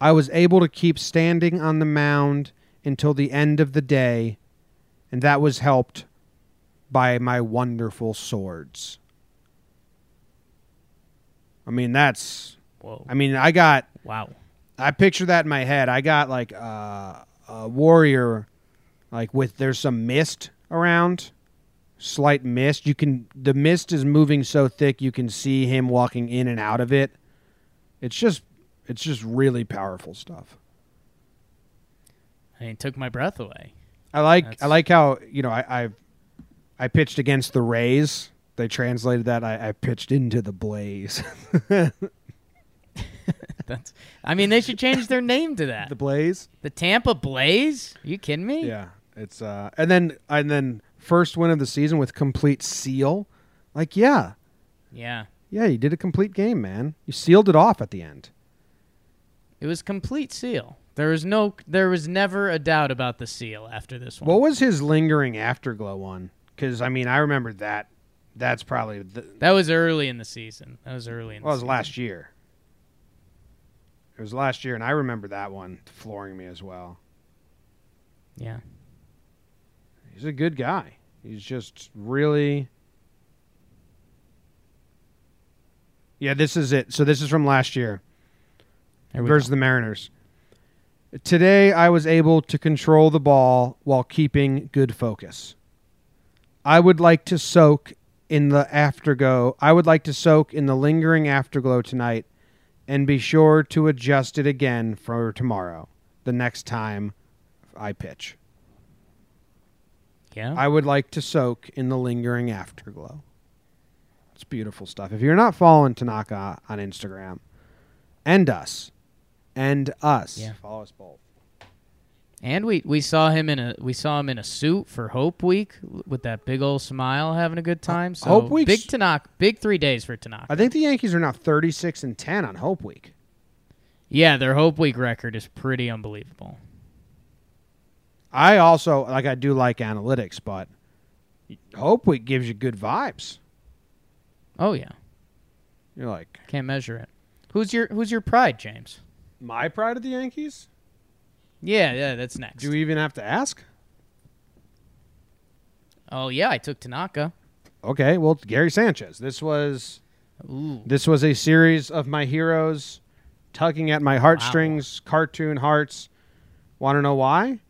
I was able to keep standing on the mound until the end of the day, and that was helped by my wonderful swords. I mean, that's. whoa, I mean, I got. wow, I picture that in my head. I got like uh, a warrior, like with there's some mist around, slight mist. You can the mist is moving so thick you can see him walking in and out of it. It's just it's just really powerful stuff. And he took my breath away. I like I like how you know I I've, I pitched against the Rays. They translated that I, I pitched into the Blaze. That's. I mean, they should change their name to that. the Blaze. The Tampa Blaze? Are you kidding me? Yeah, it's uh, and then and then first win of the season with complete seal. Like yeah, Yeah. yeah, you did a complete game, man. You sealed it off at the end. It was complete seal. There was no. There was never a doubt about the seal after this one. What was his lingering afterglow one? Because I mean, I remember that. That's probably the, That was early in the season. That was early in well, it was season. last year. It was last year, and I remember that one flooring me as well. Yeah. He's a good guy. He's just really. Yeah, this is it. So this is from last year versus go. the Mariners. Today, I was able to control the ball while keeping good focus. I would like to soak in the afterglow. I would like to soak in the lingering afterglow tonight and be sure to adjust it again for tomorrow, the next time I pitch. Yeah. I would like to soak in the lingering afterglow. It's beautiful stuff. If you're not following Tanaka on Instagram, and us, and us, Yeah. follow us both. and we, we saw him in a we saw him in a suit for Hope Week with that big old smile, having a good uh, time. So Hope Week's- big Tanaka, big three days for Tanaka. I think the Yankees are now 36 and 10 on Hope Week. yeah, their Hope Week record is pretty unbelievable. I also like I do like analytics, but Hope Week gives you good vibes. Oh yeah, You're like can't measure it. Who's your Who's your pride, James? My pride of the Yankees. Yeah, yeah, that's next. Do we even have to ask? oh yeah, I took Tanaka. Okay, well, Gary Sanchez. This was Ooh, This was a series of my heroes tugging at my heartstrings, cartoon hearts. Want to know why?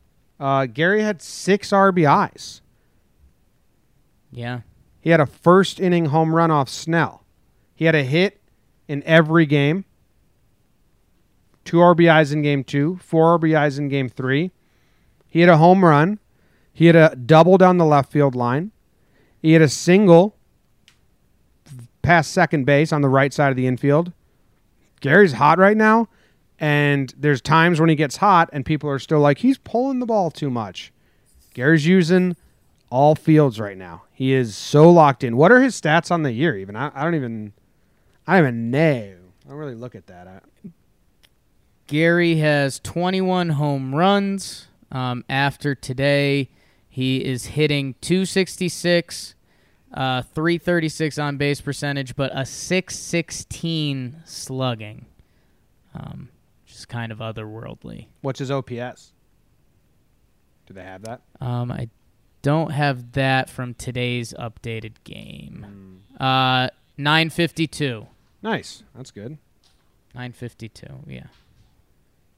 Uh, Gary had six RBIs. yeah, He had a first inning home run off Snell. He had a hit in every game. Two RBIs in game two, four RBIs in game three. He had a home run. He had a double down the left field line. He had a single past second base on the right side of the infield. Gary's hot right now, and there's times when he gets hot and people are still like, he's pulling the ball too much. Gary's using all fields right now. He is so locked in. What are his stats on the year? Even I, I don't even, I don't even know. I don't really look at that. I, Gary has 21 home runs. Um, after today, he is hitting 266, uh, 336 on base percentage, but a 616 slugging. Um, just kind of otherworldly. what's his OPS? Do they have that? Um, I don't have that from today's updated game. Uh, 952. Nice. That's good. 952, yeah.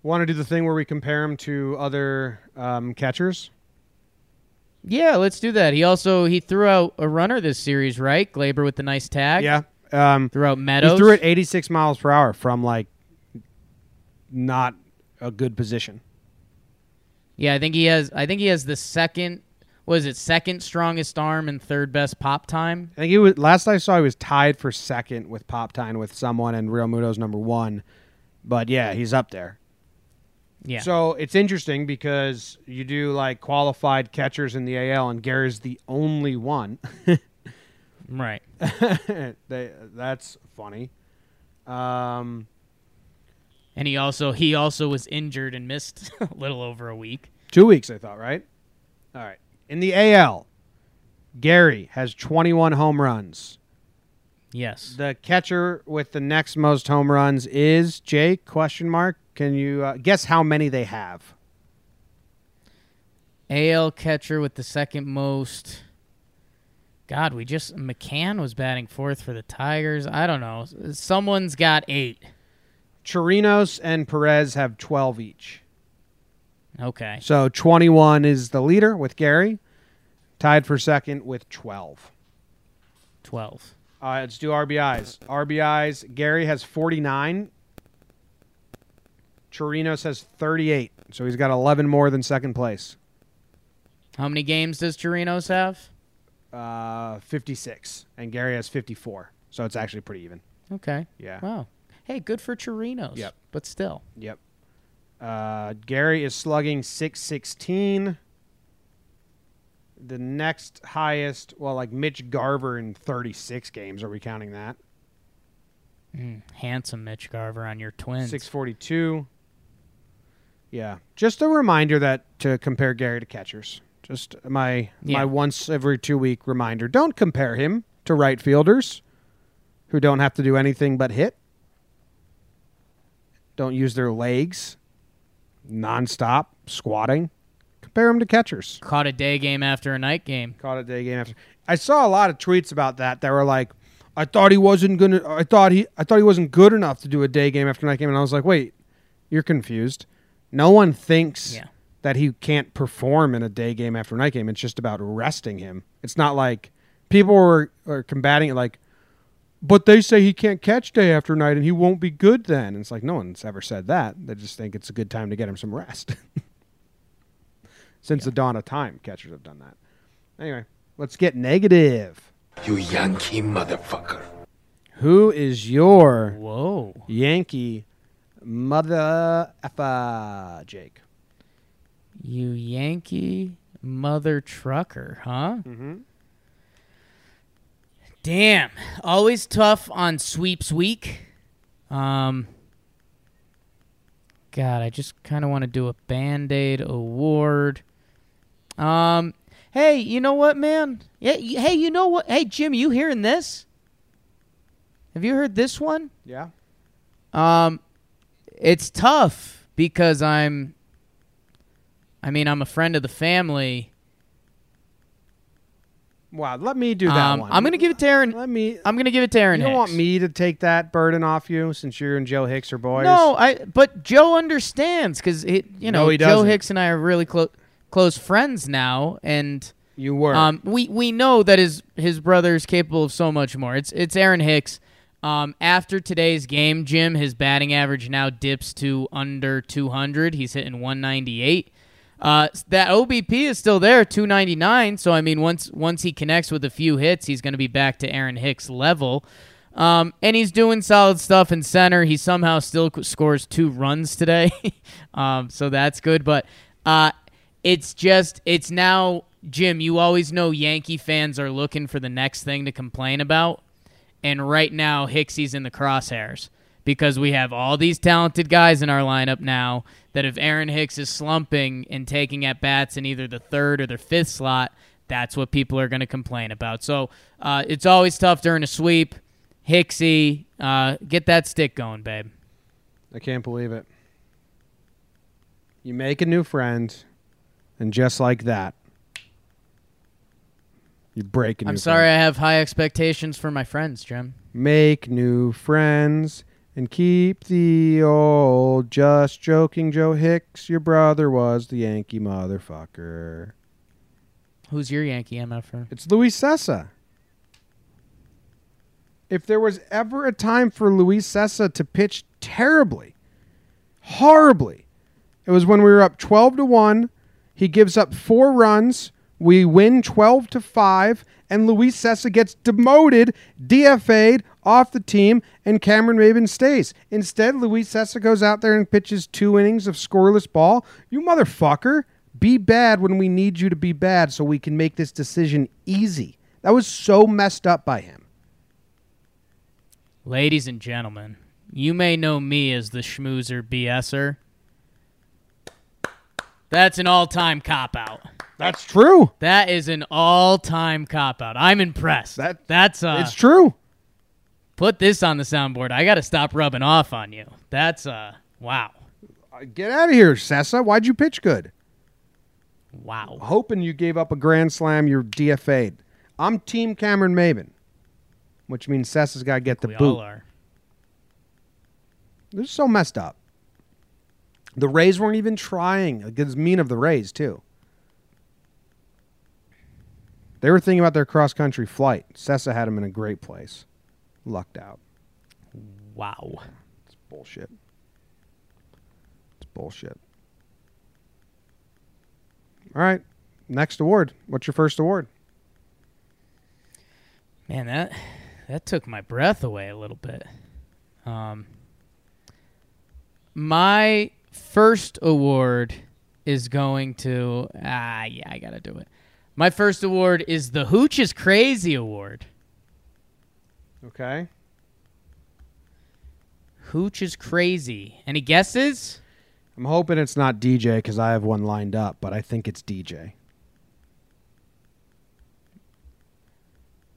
Want to do the thing where we compare him to other um, catchers? Yeah, let's do that. He also he threw out a runner this series, right? Gleyber with the nice tag. Yeah. Um, Threw out Meadows. he threw it 86 miles per hour from like not a good position. Yeah, I think he has. I think he has the second. Was it second strongest arm and third best pop time? I think he was last I saw he was tied for second with Pop Time with someone and Realmuto's number one. But yeah, he's up there. Yeah. So it's interesting because you do like qualified catchers in the AL, and Gary's the only one. right. they, that's funny. Um, And he also he also was injured and missed a little over a week. two weeks, I thought, right? All right. In the AL, Gary has 21 home runs. Yes. The catcher with the next most home runs is Jake? Question mark. Can you uh, guess how many they have? AL catcher with the second most. God, we just McCann was batting fourth for the Tigers. I don't know. Someone's got eight. Chirinos and Perez have 12 each. Okay. So 21 is the leader with Gary, tied for second with 12. Twelve. All right, let's do RBIs. RBIs. Gary has 49. Chirinos has 38. So he's got 11 more than second place. How many games does Chirinos have? Uh, 56, and Gary has 54. So it's actually pretty even. Okay. Yeah. Wow. Hey, good for Chirinos. Yep. But still. Yep. Uh, Gary is slugging 616. The next highest, well, like Mitch Garver in 36 games. Are we counting that? Mm, handsome Mitch Garver on your twins. 642. Yeah. Just a reminder that to compare Gary to catchers. Just my Yeah. my once every two week reminder. Don't compare him to right fielders who don't have to do anything but hit. Don't use their legs nonstop squatting. Compare him to catchers. Caught a day game after a night game. Caught a day game after. I saw a lot of tweets about that that were like, "I thought he wasn't gonna. I thought he. I thought he wasn't good enough to do a day game after night game." And I was like, "Wait, you're confused. No one thinks Yeah. that he can't perform in a day game after night game. It's just about resting him. It's not like people were are combating it like, but they say he can't catch day after night and he won't be good then. And it's like no one's ever said that. They just think it's a good time to get him some rest. Since the dawn of time, catchers have done that. Anyway, let's get negative. You Yankee motherfucker. Who is your Whoa. Yankee mother effa, Jake? You Yankee mother trucker, huh? Mm-hmm. Damn. Always tough on sweeps week. Um God, I just kind of want to do a Band-Aid award. Um hey, you know what, man? Yeah, y- hey, you know what? Hey, Jim, you hearing this? Have you heard this one? Yeah. Um, it's tough because I'm. I mean, I'm a friend of the family. Wow. Let me do that Um, one. I'm gonna give it to Aaron. Let me. I'm gonna give it to Aaron. you don't want me to take that burden off you since you and Joe Hicks are boys. No, I. But Joe understands because it. You know, No, Joe doesn't. Hicks and I are really close close friends now, and you were. um, we we know that his his brother is capable of so much more. It's it's Aaron Hicks. Um, after today's game, Jim, his batting average now dips to under 200. He's hitting 198. Uh, that OBP is still there, 299. So I mean, once once he connects with a few hits, he's going to be back to Aaron Hicks level. Um, and he's doing solid stuff in center. He somehow still scores two runs today, um, so that's good. But uh, it's just it's now Jim. You always know Yankee fans are looking for the next thing to complain about, and right now Hicksy's in the crosshairs because we have all these talented guys in our lineup now that if Aaron Hicks is slumping and taking at bats in either the third or the fifth slot, that's what people are going to complain about. So uh, it's always tough during a sweep. Hicksy, uh, get that stick going, babe. I can't believe it. You make a new friend, and just like that, you break a new I'm sorry friend. I have high expectations for my friends, Jim. Make new friends and keep the old. Just joking, Joe Hicks. Your brother was the Yankee motherfucker. Who's your Yankee MFR? Er? It's Luis Cessa. If there was ever a time for Luis Cessa to pitch terribly, horribly, it was when we were up 12 to 1. He gives up four runs. We win 12 to 5, and Luis Cessa gets demoted, DFA'd off the team, and Cameron Maybin stays. Instead, Luis Cessa goes out there and pitches two innings of scoreless ball. You motherfucker. Be bad when we need you to be bad so we can make this decision easy. That was so messed up by him. Ladies and gentlemen, you may know me as the schmoozer BSer. That's an all-time cop out. That's true. That is an all-time cop out. I'm impressed. That- that's uh it's true. put this on the soundboard. I got to stop rubbing off on you. That's uh wow. Uh, Get out of here, Cessa. Why'd you pitch good? Wow. Hoping you gave up a grand slam, you're DFA'd. I'm Team Cameron Maybin, which means Cessa's got to get the we boot. all are. This is so messed up. The Rays weren't even trying. Like, It's mean of the Rays, too. They were thinking about their cross country flight. Cessa had them in a great place. Lucked out. Wow. It's bullshit. It's bullshit. All right. Next award. What's your first award? Man, that that took my breath away a little bit. Um, my first award is going to ah yeah, I gotta do it. My first award is the Hooch is Crazy Award. Okay. Hooch is crazy. Any guesses? I'm hoping it's not DJ because I have one lined up, but I think it's DJ.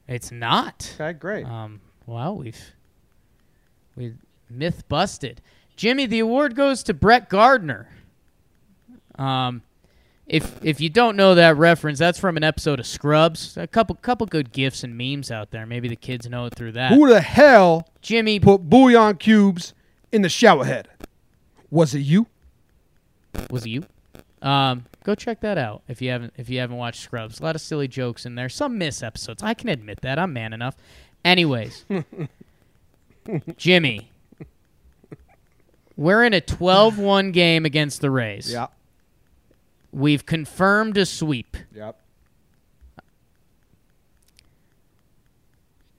It's not. Okay, great. Um, well, we've we myth busted. Jimmy, the award goes to Brett Gardner. Um, if if you don't know that reference, that's from an episode of Scrubs. A couple couple good gifs and memes out there. Maybe the kids know it through that. Who the hell Jimmy, put bouillon cubes in the shower head? Was it you? was it you? Um, go check that out if you haven't if you haven't watched Scrubs. A lot of silly jokes in there. Some miss episodes. I can admit that. I'm man enough. Anyways, Jimmy, we're in a 12-1 game against the Rays. Yep. We've confirmed a sweep. Yep.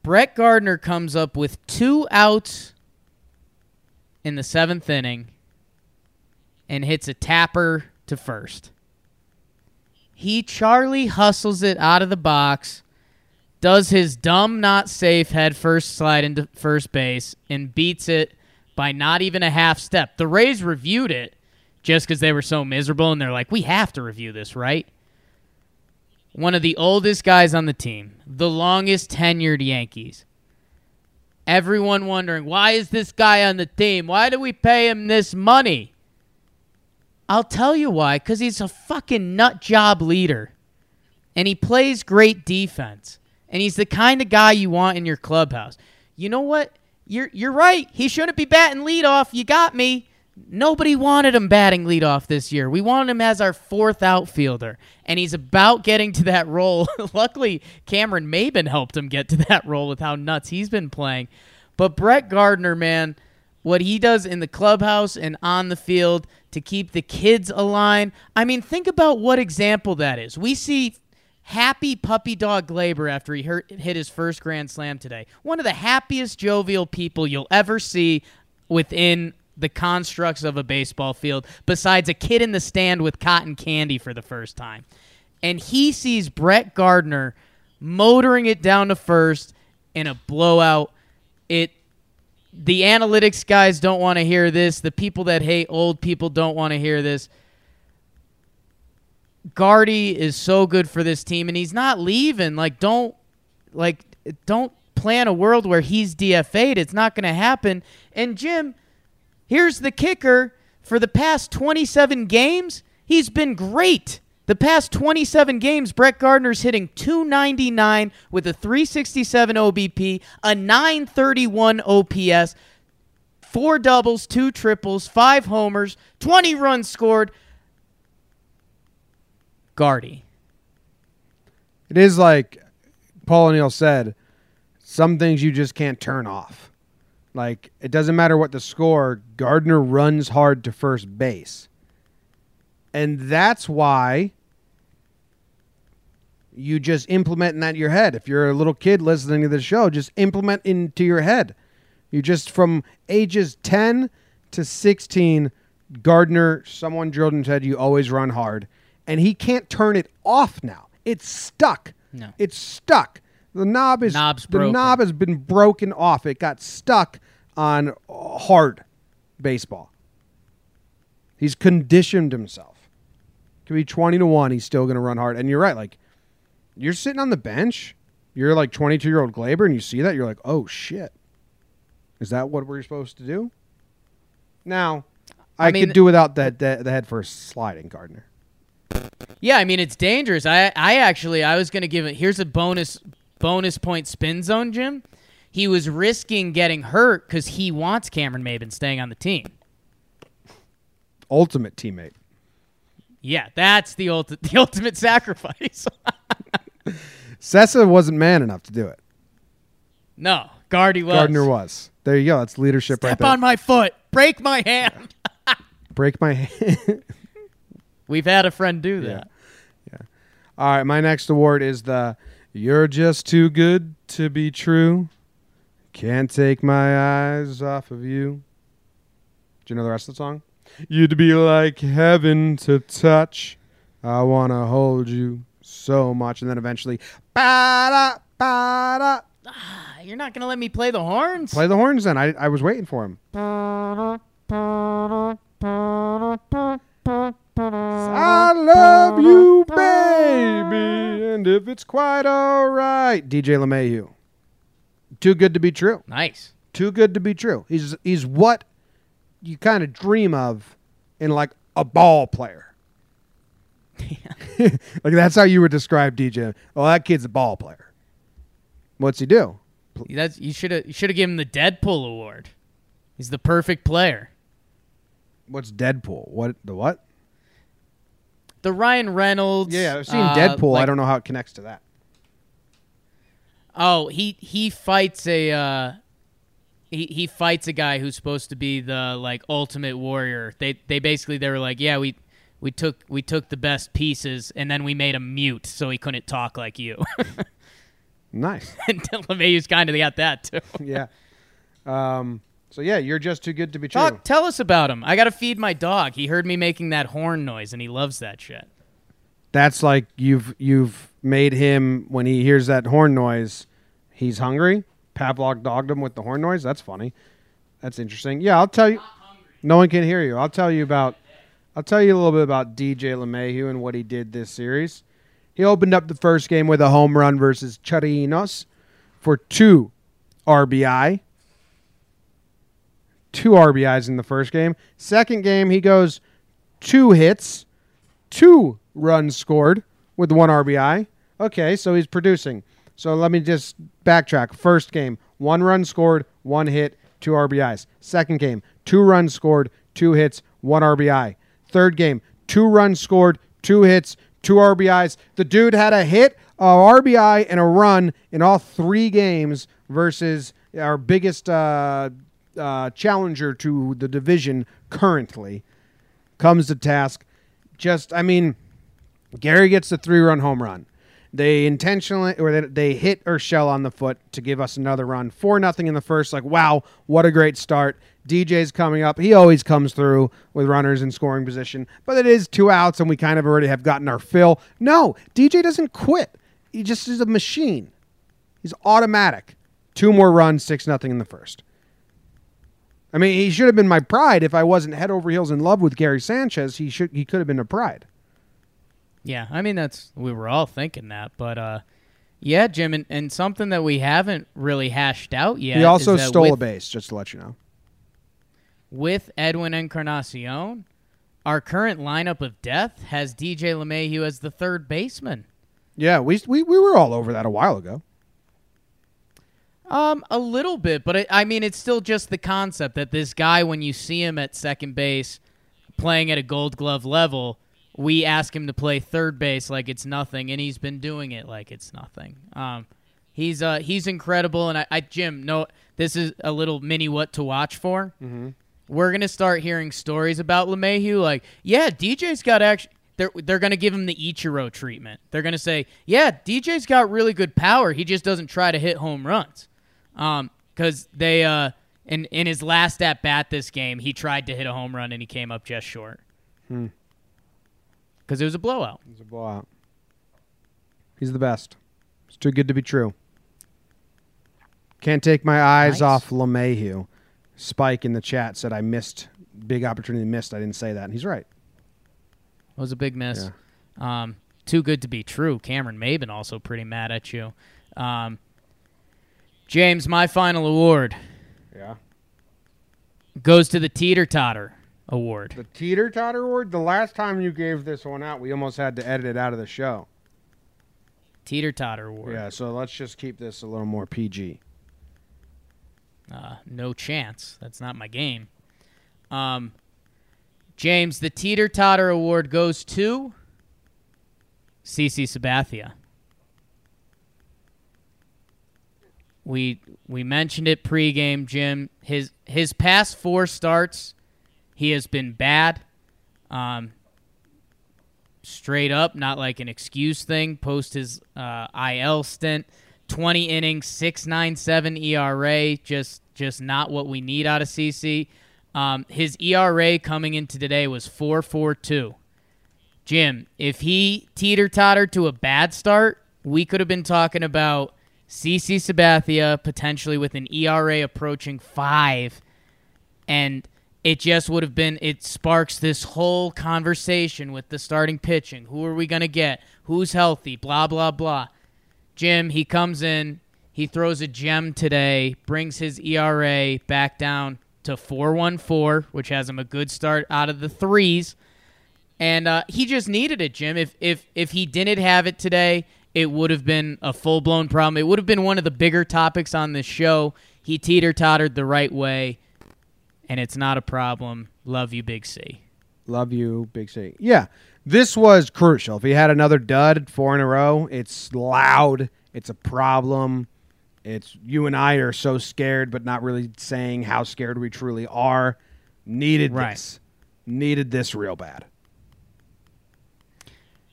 Brett Gardner comes up with two outs in the seventh inning and hits a tapper to first. He Charlie hustles it out of the box, does his dumb not safe head first slide into first base, and beats it by not even a half step. The Rays reviewed it just because they were so miserable, and they're like, we have to review this, right? One of the oldest guys on the team, the longest tenured Yankees. Everyone wondering, why is this guy on the team? Why do we pay him this money? I'll tell you why, because he's a fucking nut job leader. And he plays great defense. And he's the kind of guy you want in your clubhouse. You know what? You're you're right. He shouldn't be batting leadoff. You got me. Nobody wanted him batting leadoff this year. We wanted him as our fourth outfielder, and he's about getting to that role. Luckily, Cameron Maybin helped him get to that role with how nuts he's been playing. But Brett Gardner, man, what he does in the clubhouse and on the field to keep the kids aligned. I mean, think about what example that is. We see happy puppy dog Gleyber after he hit his first grand slam today. One of the happiest jovial people you'll ever see within the constructs of a baseball field, besides a kid in the stand with cotton candy for the first time. And he sees Brett Gardner motoring it down to first in a blowout. It the analytics guys don't want to hear this. The people that hate old people don't want to hear this. Gardy is so good for this team and he's not leaving. Like don't like don't plan a world where he's DFA'd. It's not going to happen. And Jim, here's the kicker for the past 27 games, he's been great. The past 27 games, Brett Gardner's hitting 299 with a 367 OBP, a 931 OPS, four doubles, two triples, five homers, 20 runs scored. Gardy. It is like Paul O'Neill said, some things you just can't turn off. Like it doesn't matter what the score, Gardner runs hard to first base. And that's why you just implement that in your head. If you're a little kid listening to the show, just implement into your head. You just from ages 10 to 16, Gardner, someone drilled in his head, you always run hard. And he can't turn it off now. It's stuck. No. It's stuck. The knob is Knob's the broken. knob has been broken off. It got stuck on hard baseball. He's conditioned himself. Could be twenty to one. He's still going to run hard. And you're right. Like you're sitting on the bench. You're like 22 year old Gleyber, and you see that. You're like, oh shit. Is that what we're supposed to do? Now, I, I mean- could do without that the, the head first sliding Gardner. Yeah, I mean it's dangerous. I I actually I was gonna give it. Here's a bonus bonus point spin zone, Jim. He was risking getting hurt because he wants Cameron Maybin staying on the team. Ultimate teammate. Yeah, that's the ultimate the ultimate sacrifice. Cessa wasn't man enough to do it. no, Gardy was. Gardner was. There you go. That's leadership right there. Step there. on my foot. Break my hand. Break my hand. We've had a friend do that. Yeah. All right, my next award is the You're Just Too Good to Be True. Can't take my eyes off of you. Do you know the rest of the song? You'd be like heaven to touch. I want to hold you so much. And then eventually, ba-da, ba-da. Ah, You're not gonna let me play the horns? play the horns then. I, I was waiting for him. I love you, baby. And if it's quite all right. DJ LeMahieu. Too good to be true. nice. Too good to be true. He's he's what you kind of dream of in like a ball player. like that's how you would describe DJ. Oh, that kid's a ball player. What's he do? That's you should have you should have given him the Deadpool award. He's the perfect player. What's Deadpool? What the what? The Ryan Reynolds. Yeah, I've seen uh, Deadpool. I don't know how it connects to that. Oh, he he fights a uh, he he fights a guy who's supposed to be the like ultimate warrior. They they basically they were like, yeah, we we took we took the best pieces and then we made him mute so he couldn't talk like you. Nice. and LeMahieu's kind of got that too. yeah. Um. So yeah, you're just too good to be true. Talk, tell us about him. I got to feed my dog. He heard me making that horn noise and he loves that shit. That's like you've you've made him when he hears that horn noise, he's hungry. Pavlov dogged him with the horn noise. That's funny. That's interesting. Yeah, I'll tell you. No one can hear you. I'll tell you about. I'll tell you a little bit about DJ LeMahieu and what he did this series. He opened up the first game with a home run versus Chirinos for two RBI. Two RBIs in the first game. Second game, he goes two hits, two runs scored with one RBI. Okay, so he's producing. So let me just backtrack. First game, one run scored, one hit, two RBIs. Second game, two runs scored, two hits, one RBI. Third game, two runs scored, two hits, two RBIs. The dude had a hit, a RBI, and a run in all three games versus our biggest uh, uh, challenger to the division currently. Comes to task. Just, I mean, Gary gets the three run home run. They intentionally or they, they hit Urshel on the foot to give us another run. Four nothing in the first. Like wow, what a great start. DJ's coming up. He always comes through with runners in scoring position, but it is two outs and we kind of already have gotten our fill. No, DJ doesn't quit. He just is a machine. He's automatic. Two more runs, six nothing in the first. I mean, he should have been my pride if I wasn't head over heels in love with Gary Sanchez. He should he could have been a pride. Yeah, I mean that's we were all thinking that, but uh, yeah, Jim, and, and something that we haven't really hashed out yet. he also stole with, a base, just to let you know. with Edwin Encarnacion. Our current lineup of death has DJ LeMahieu as the third baseman. Yeah, we, we we were all over that a while ago. Um, a little bit, but it, I mean, it's still just the concept that this guy, when you see him at second base, playing at a Gold Glove level, we ask him to play third base like it's nothing, and he's been doing it like it's nothing. Um, he's uh he's incredible, and I, I Jim, no, this is a little mini what to watch for. Mm-hmm. We're gonna start hearing stories about LeMahieu, like, yeah, DJ's got actually. They're, they're going to give him the Ichiro treatment. They're going to say, yeah, DJ's got really good power. He just doesn't try to hit home runs. Um, because they uh in in his last at bat this game, he tried to hit a home run and he came up just short. Because it was a blowout. He's a blowout. He's the best. It's too good to be true. Can't take my eyes Nice. off LeMahieu. Spike in the chat said I missed big opportunity missed. I didn't say that, and he's right. It was a big miss. Um, too good to be true. Cameron Maybin also pretty mad at you. Um, James, my final award Yeah. goes to the Teeter Totter Award. The Teeter Totter Award. The last time you gave this one out, we almost had to edit it out of the show. Teeter Totter Award. Yeah. So let's just keep this a little more PG. Uh, no chance. That's not my game. Um, James, the Teeter Totter Award goes to CC Sabathia. We we mentioned it pregame, Jim. His his past four starts, he has been bad. Um, straight up, not like an excuse thing. Post his uh, IL stint, 20 innings, 6.97 ERA, just just not what we need out of CC. Um, his ERA coming into today was 4.42. Jim, if he teeter tottered to a bad start, we could have been talking about CC Sabathia potentially with an ERA approaching five, and it just would have been it sparks this whole conversation with the starting pitching. Who are we gonna get? Who's healthy? Blah blah blah. Jim, he comes in, he throws a gem today, brings his ERA back down to 4.14, which has him a good start out of the threes. And uh, he just needed it, Jim. If if if he didn't have it today, it would have been a full blown problem. It would have been one of the bigger topics on this show. He teeter tottered the right way, and it's not a problem. Love you, Big C. Love you, Big C. Yeah, this was crucial. If he had another dud four in a row, it's loud. It's a problem. It's you and I are so scared, but not really saying how scared we truly are. Needed Right. this. Needed this real bad.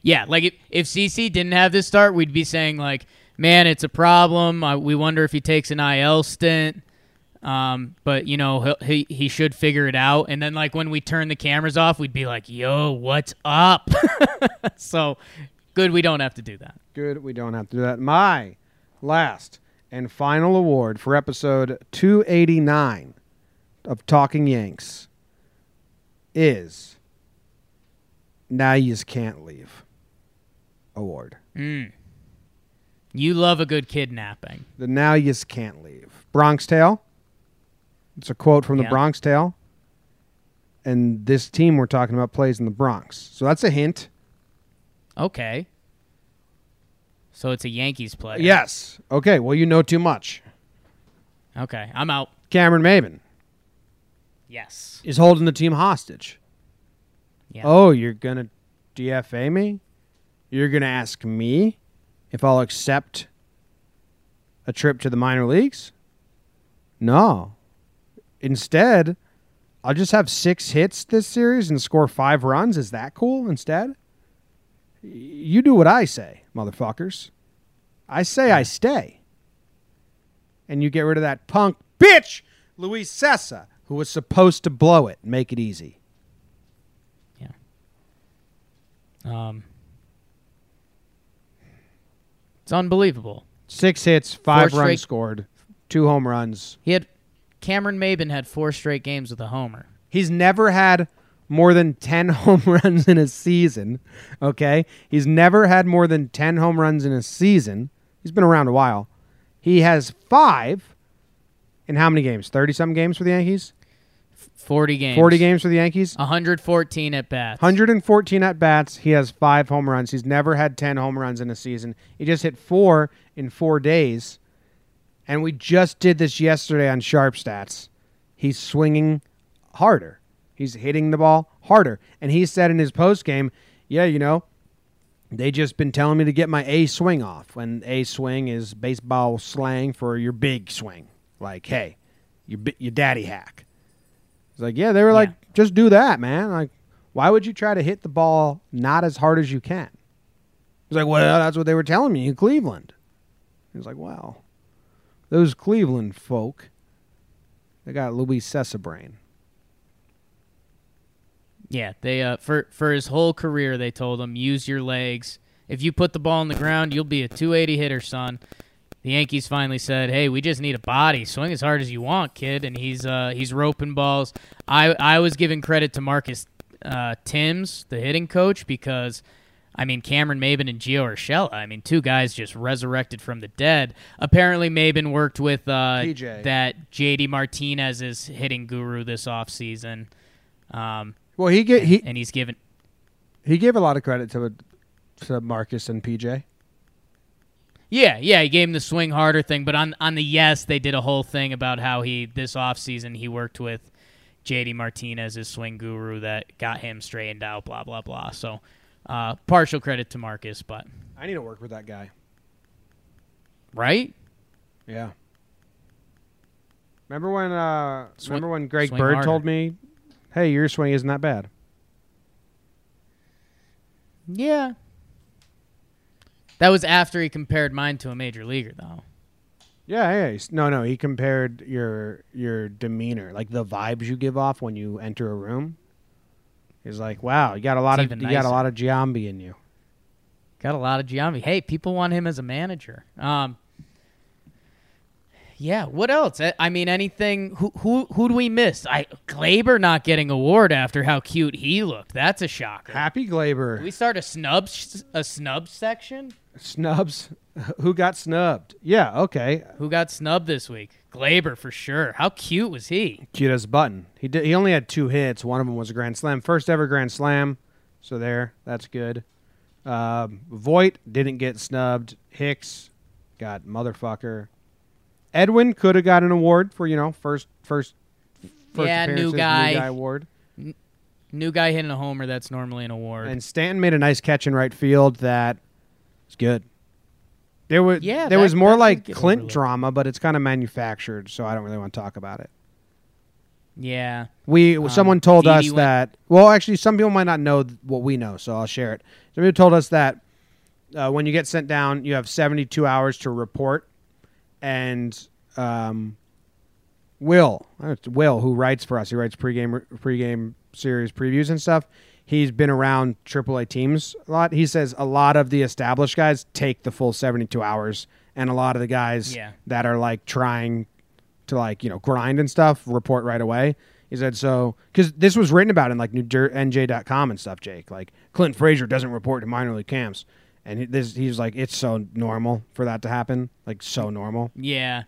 Yeah, like if, if CC didn't have this start, we'd be saying like, man, it's a problem. Uh, we wonder if he takes an IL stint. Um, but you know he he should figure it out. And then like when we turn the cameras off, we'd be like, "Yo, what's up?" so good, we don't have to do that. Good, we don't have to do that. My last and final award for episode 289 of Talking Yanks is Now You Just Can't Leave award. Mm. You love a good kidnapping. The Now You Just Can't Leave. Bronx Tale. It's a quote from the Yeah. Bronx Tale. And this team we're talking about plays in the Bronx. So that's a hint. Okay. So it's a Yankees player. Yes. Okay, well, you know too much. Okay, I'm out. Cameron Maybin Yes. is holding the team hostage. Yeah. Oh, you're going to DFA me? You're going to ask me if I'll accept a trip to the minor leagues? No. Instead, I'll just have six hits this series and score five runs. Is that cool instead? You do what I say, motherfuckers. I say I stay. And you get rid of that punk bitch, Luis Cessa, who was supposed to blow it and make it easy. Yeah. Um. It's unbelievable. Six hits, five Four runs straight- scored, two home runs. He had Cameron Maybin had four straight games with a homer. He's never had more than 10 home runs in a season. Okay? He's never had more than 10 home runs in a season. He's been around a while. He has five in how many games? 30 some games for the Yankees? 40 games. 40 games for the Yankees? 114 at bats. 114 at bats. He has five home runs. He's never had 10 home runs in a season. He just hit four in four days. And we just did this yesterday on Sharp Stats. He's swinging harder. He's hitting the ball harder. And he said in his post game, yeah, you know, they just been telling me to get my A swing off. When A swing is baseball slang for your big swing. Like, hey, your, your daddy hack. He's like, yeah, they were like, just do that, man. Like, why would you try to hit the ball not as hard as you can? He's like, well, that's what they were telling me in Cleveland. He's like, well, those Cleveland folk, they got Luis Cessa brain. Yeah, they uh for for his whole career they told him use your legs. If you put the ball on the ground, you'll be a 280 hitter, son. The Yankees finally said, "Hey, we just need a body. Swing as hard as you want, kid." And he's uh he's roping balls. I I was giving credit to Marcus uh, Thames, the hitting coach, because I mean Cameron Maybin and Gio Urshela. I mean, two guys just resurrected from the dead. Apparently, Maybin worked with uh, that JD Martinez's hitting guru this offseason. Um, Well, he get he and he's given he gave a lot of credit to to Marcus and PJ. Yeah yeah he gave him the swing harder thing but on on the yes they did a whole thing about how he this offseason he worked with jd martinez his swing guru that got him straightened out blah blah blah so uh, partial credit to marcus but I need to work with that guy. right Yeah. Remember when uh Swing- remember when Greg Bird harder. told me, "Hey, your swing isn't that bad." Yeah. That was after he compared mine to a major leaguer, though. Yeah, yeah. he's- No, no. He compared your your demeanor, like the vibes you give off when you enter a room. He's like, "Wow, you got a lot It's of you got a lot of Giambi in you." Got a lot of Giambi. Hey, people want him as a manager. Um, yeah. What else? I, I mean, anything? Who who who do we miss? I Gleyber not getting award after how cute he looked. That's a shocker. Happy Gleyber we start a snub a snub section? snubs. Who got snubbed? Yeah, okay. Who got snubbed this week? Gleyber for sure. How cute was he? Cute as a button. He did. He only had two hits. One of them was a grand slam, first ever grand slam. So there, that's good. Um, Voit didn't get snubbed. Hicks got motherfucker. Edwin could have got an award for you know first first. first Yeah, new guy. new guy award. New guy hitting a homer. That's normally an award. And Stanton made a nice catch in right field. That was good. There was Yeah, there that- was more like Clint overlooked. drama, but it's kind of manufactured, so I don't really want to talk about it. yeah. We Um, someone told Didi us went- that. Well, actually, some people might not know what we know, so I'll share it. Some people told us that uh, when you get sent down, you have seventy-two hours to report, and um, Will, uh, Will, who writes for us, he writes pregame pregame series previews and stuff. He's been around AAA teams a lot. He says a lot of the established guys take the full seventy-two hours, and a lot of the guys Yeah. that are like trying to like you know grind and stuff report right away. He said so because this was written about in like NJ.com and stuff. Jake like Clint Frazier doesn't report to minor league camps, and he, this, he's like it's so normal for that to happen, like so normal. Yeah.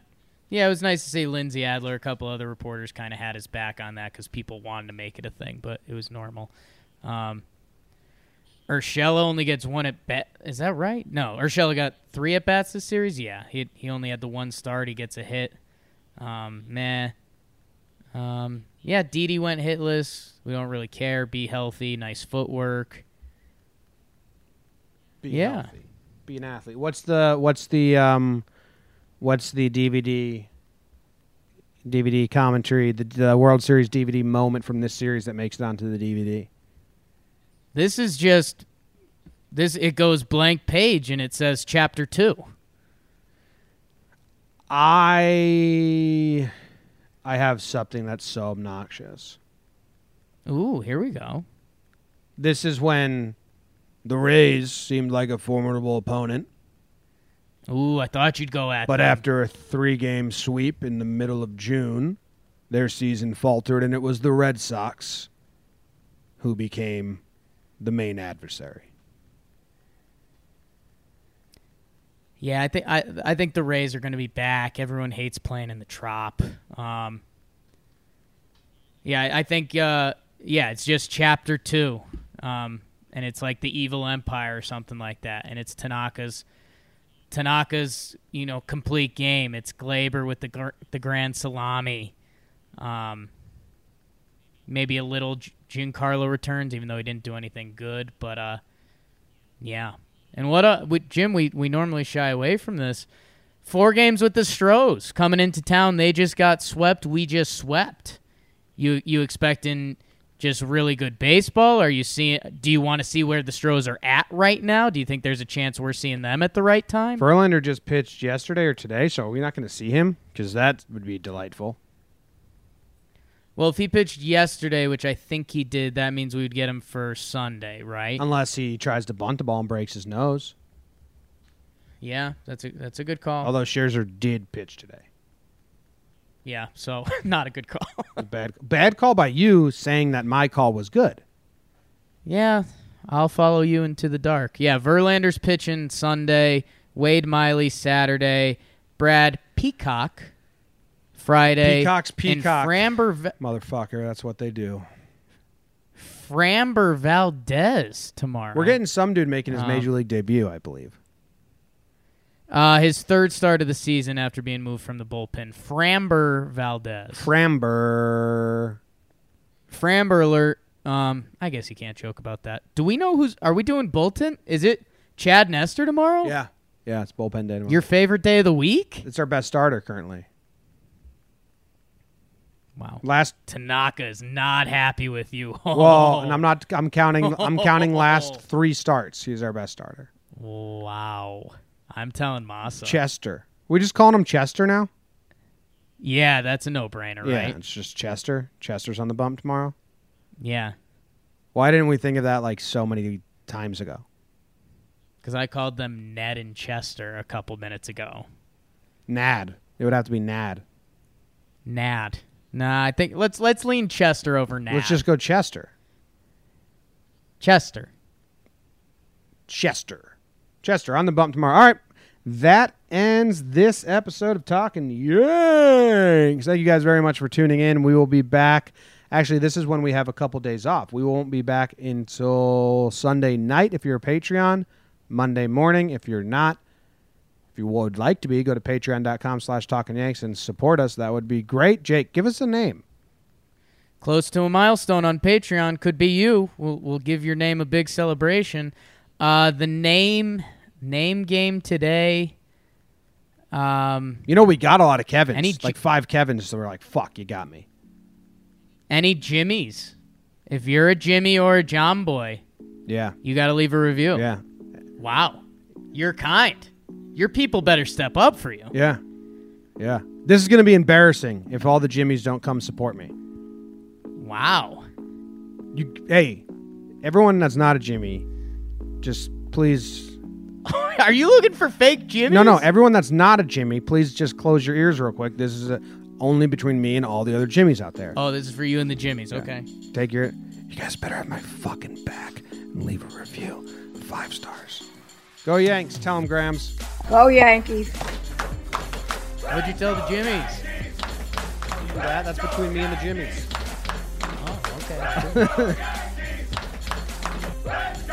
Yeah, it was nice to see Lindsey Adler. A couple other reporters kind of had his back on that because people wanted to make it a thing, but it was normal. Um, Urshela only gets one at bat. Is that right? No, Urshela got three at bats this series. Yeah, he he only had the one start. He gets a hit. Um, meh. Um, yeah, Didi went hitless. We don't really care. Be healthy. Nice footwork. Be Yeah. healthy. be an athlete. What's the what's the um, what's the DVD DVD commentary the, the World Series DVD moment from this series that makes it onto the DVD? This is just this. It goes blank page and it says chapter two. I I have something that's so obnoxious. Ooh, here we go. This is when the Rays seemed like a formidable opponent, Ooh, I thought you'd go at. but them. after a three-game sweep in the middle of June, their season faltered, and it was the Red Sox who became the main adversary. yeah, I think I I think the Rays are going to be back. Everyone hates playing in the Trop. Um, yeah, I, I think uh, yeah, it's just chapter two, um, and it's like the evil empire or something like that, and it's Tanaka's Tanaka's you know complete game. It's Gleyber with the the grand salami. Um, maybe a little Giancarlo returns, even though he didn't do anything good. But uh, yeah. And what uh, with Jim, we we normally shy away from this. Four games with the Stros coming into town. They just got swept. We just swept. You you expecting just really good baseball? Are you seeing? Do you want to see where the Stros are at right now? Do you think there's a chance we're seeing them at the right time? Verlander just pitched yesterday or today, so we're not going to see him because that would be delightful. Well, if he pitched yesterday, which I think he did, that means we would get him for Sunday, right? Unless he tries to bunt the ball and breaks his nose. yeah, that's a that's a good call. Although Scherzer did pitch today. Yeah, so not a good call. Bad bad call by you saying that my call was good. Yeah, I'll follow you into the dark. Yeah, Verlander's pitching Sunday, Wade Miley Saturday, Brad Peacock Friday, Peacock's Peacock. Framber Va- Motherfucker, that's what they do. Framber Valdez tomorrow. We're getting some dude making his Um, major league debut, I believe. Uh, his third start of the season after being moved from the bullpen. Framber Valdez. Framber. Framber alert. Um, I guess you can't joke about that. Do we know who's? Are we doing Bolton? Is it Chad Nestor tomorrow? Yeah. Yeah, it's bullpen day. tomorrow. Your favorite day of the week? it's our best starter currently. Wow. Last Tanaka is not happy with you. well, and I'm not. I'm counting. I'm counting last three starts. He's our best starter. Wow. I'm telling Masa. Chester. We just calling him Chester now. yeah, that's a no-brainer, Yeah, right? it's just Chester. Chester's on the bump tomorrow. Yeah. Why didn't we think of that like so many times ago? Because I called them Ned and Chester a couple minutes ago. Nad. It would have to be Nad. Nad. Nah, I think let's let's lean Chester over Nad. Let's just go Chester. Chester. Chester. Chester on the bump tomorrow. All right. That ends this episode of Talking Yanks. Thank you guys very much for tuning in. We will be back. Actually, this is when we have a couple days off. We won't be back until Sunday night if you're a Patreon, Monday morning if you're not. If you would like to be, go to patreon.com slash talking yanks and support us. That would be great. Jake, give us a name. Close to a milestone on Patreon could be you. We'll we'll give your name a big celebration. Uh, the name name game today. Um, You know, we got a lot of Kevins. Any like five Kevins, so we're like, fuck, you got me. any Jimmies? If you're a Jimmy or a John Boy, Yeah. you got to leave a review. Yeah. Wow, you're kind. Your people better step up for you. Yeah. Yeah. This is going to be embarrassing if all the Jimmies don't come support me. Wow. You hey, everyone that's not a Jimmy, just please Are you looking for fake Jimmy? No, no, everyone that's not a Jimmy, please just close your ears real quick. This is uh only between me and all the other Jimmies out there. Oh, this is for you and the Jimmies. Okay. Take your You guys better have my fucking back and leave a review. 5 stars. Go Yanks, tell them Grams. Go Yankees. What'd you tell the Jimmies? That, that's between me and the Jimmies. Oh, okay.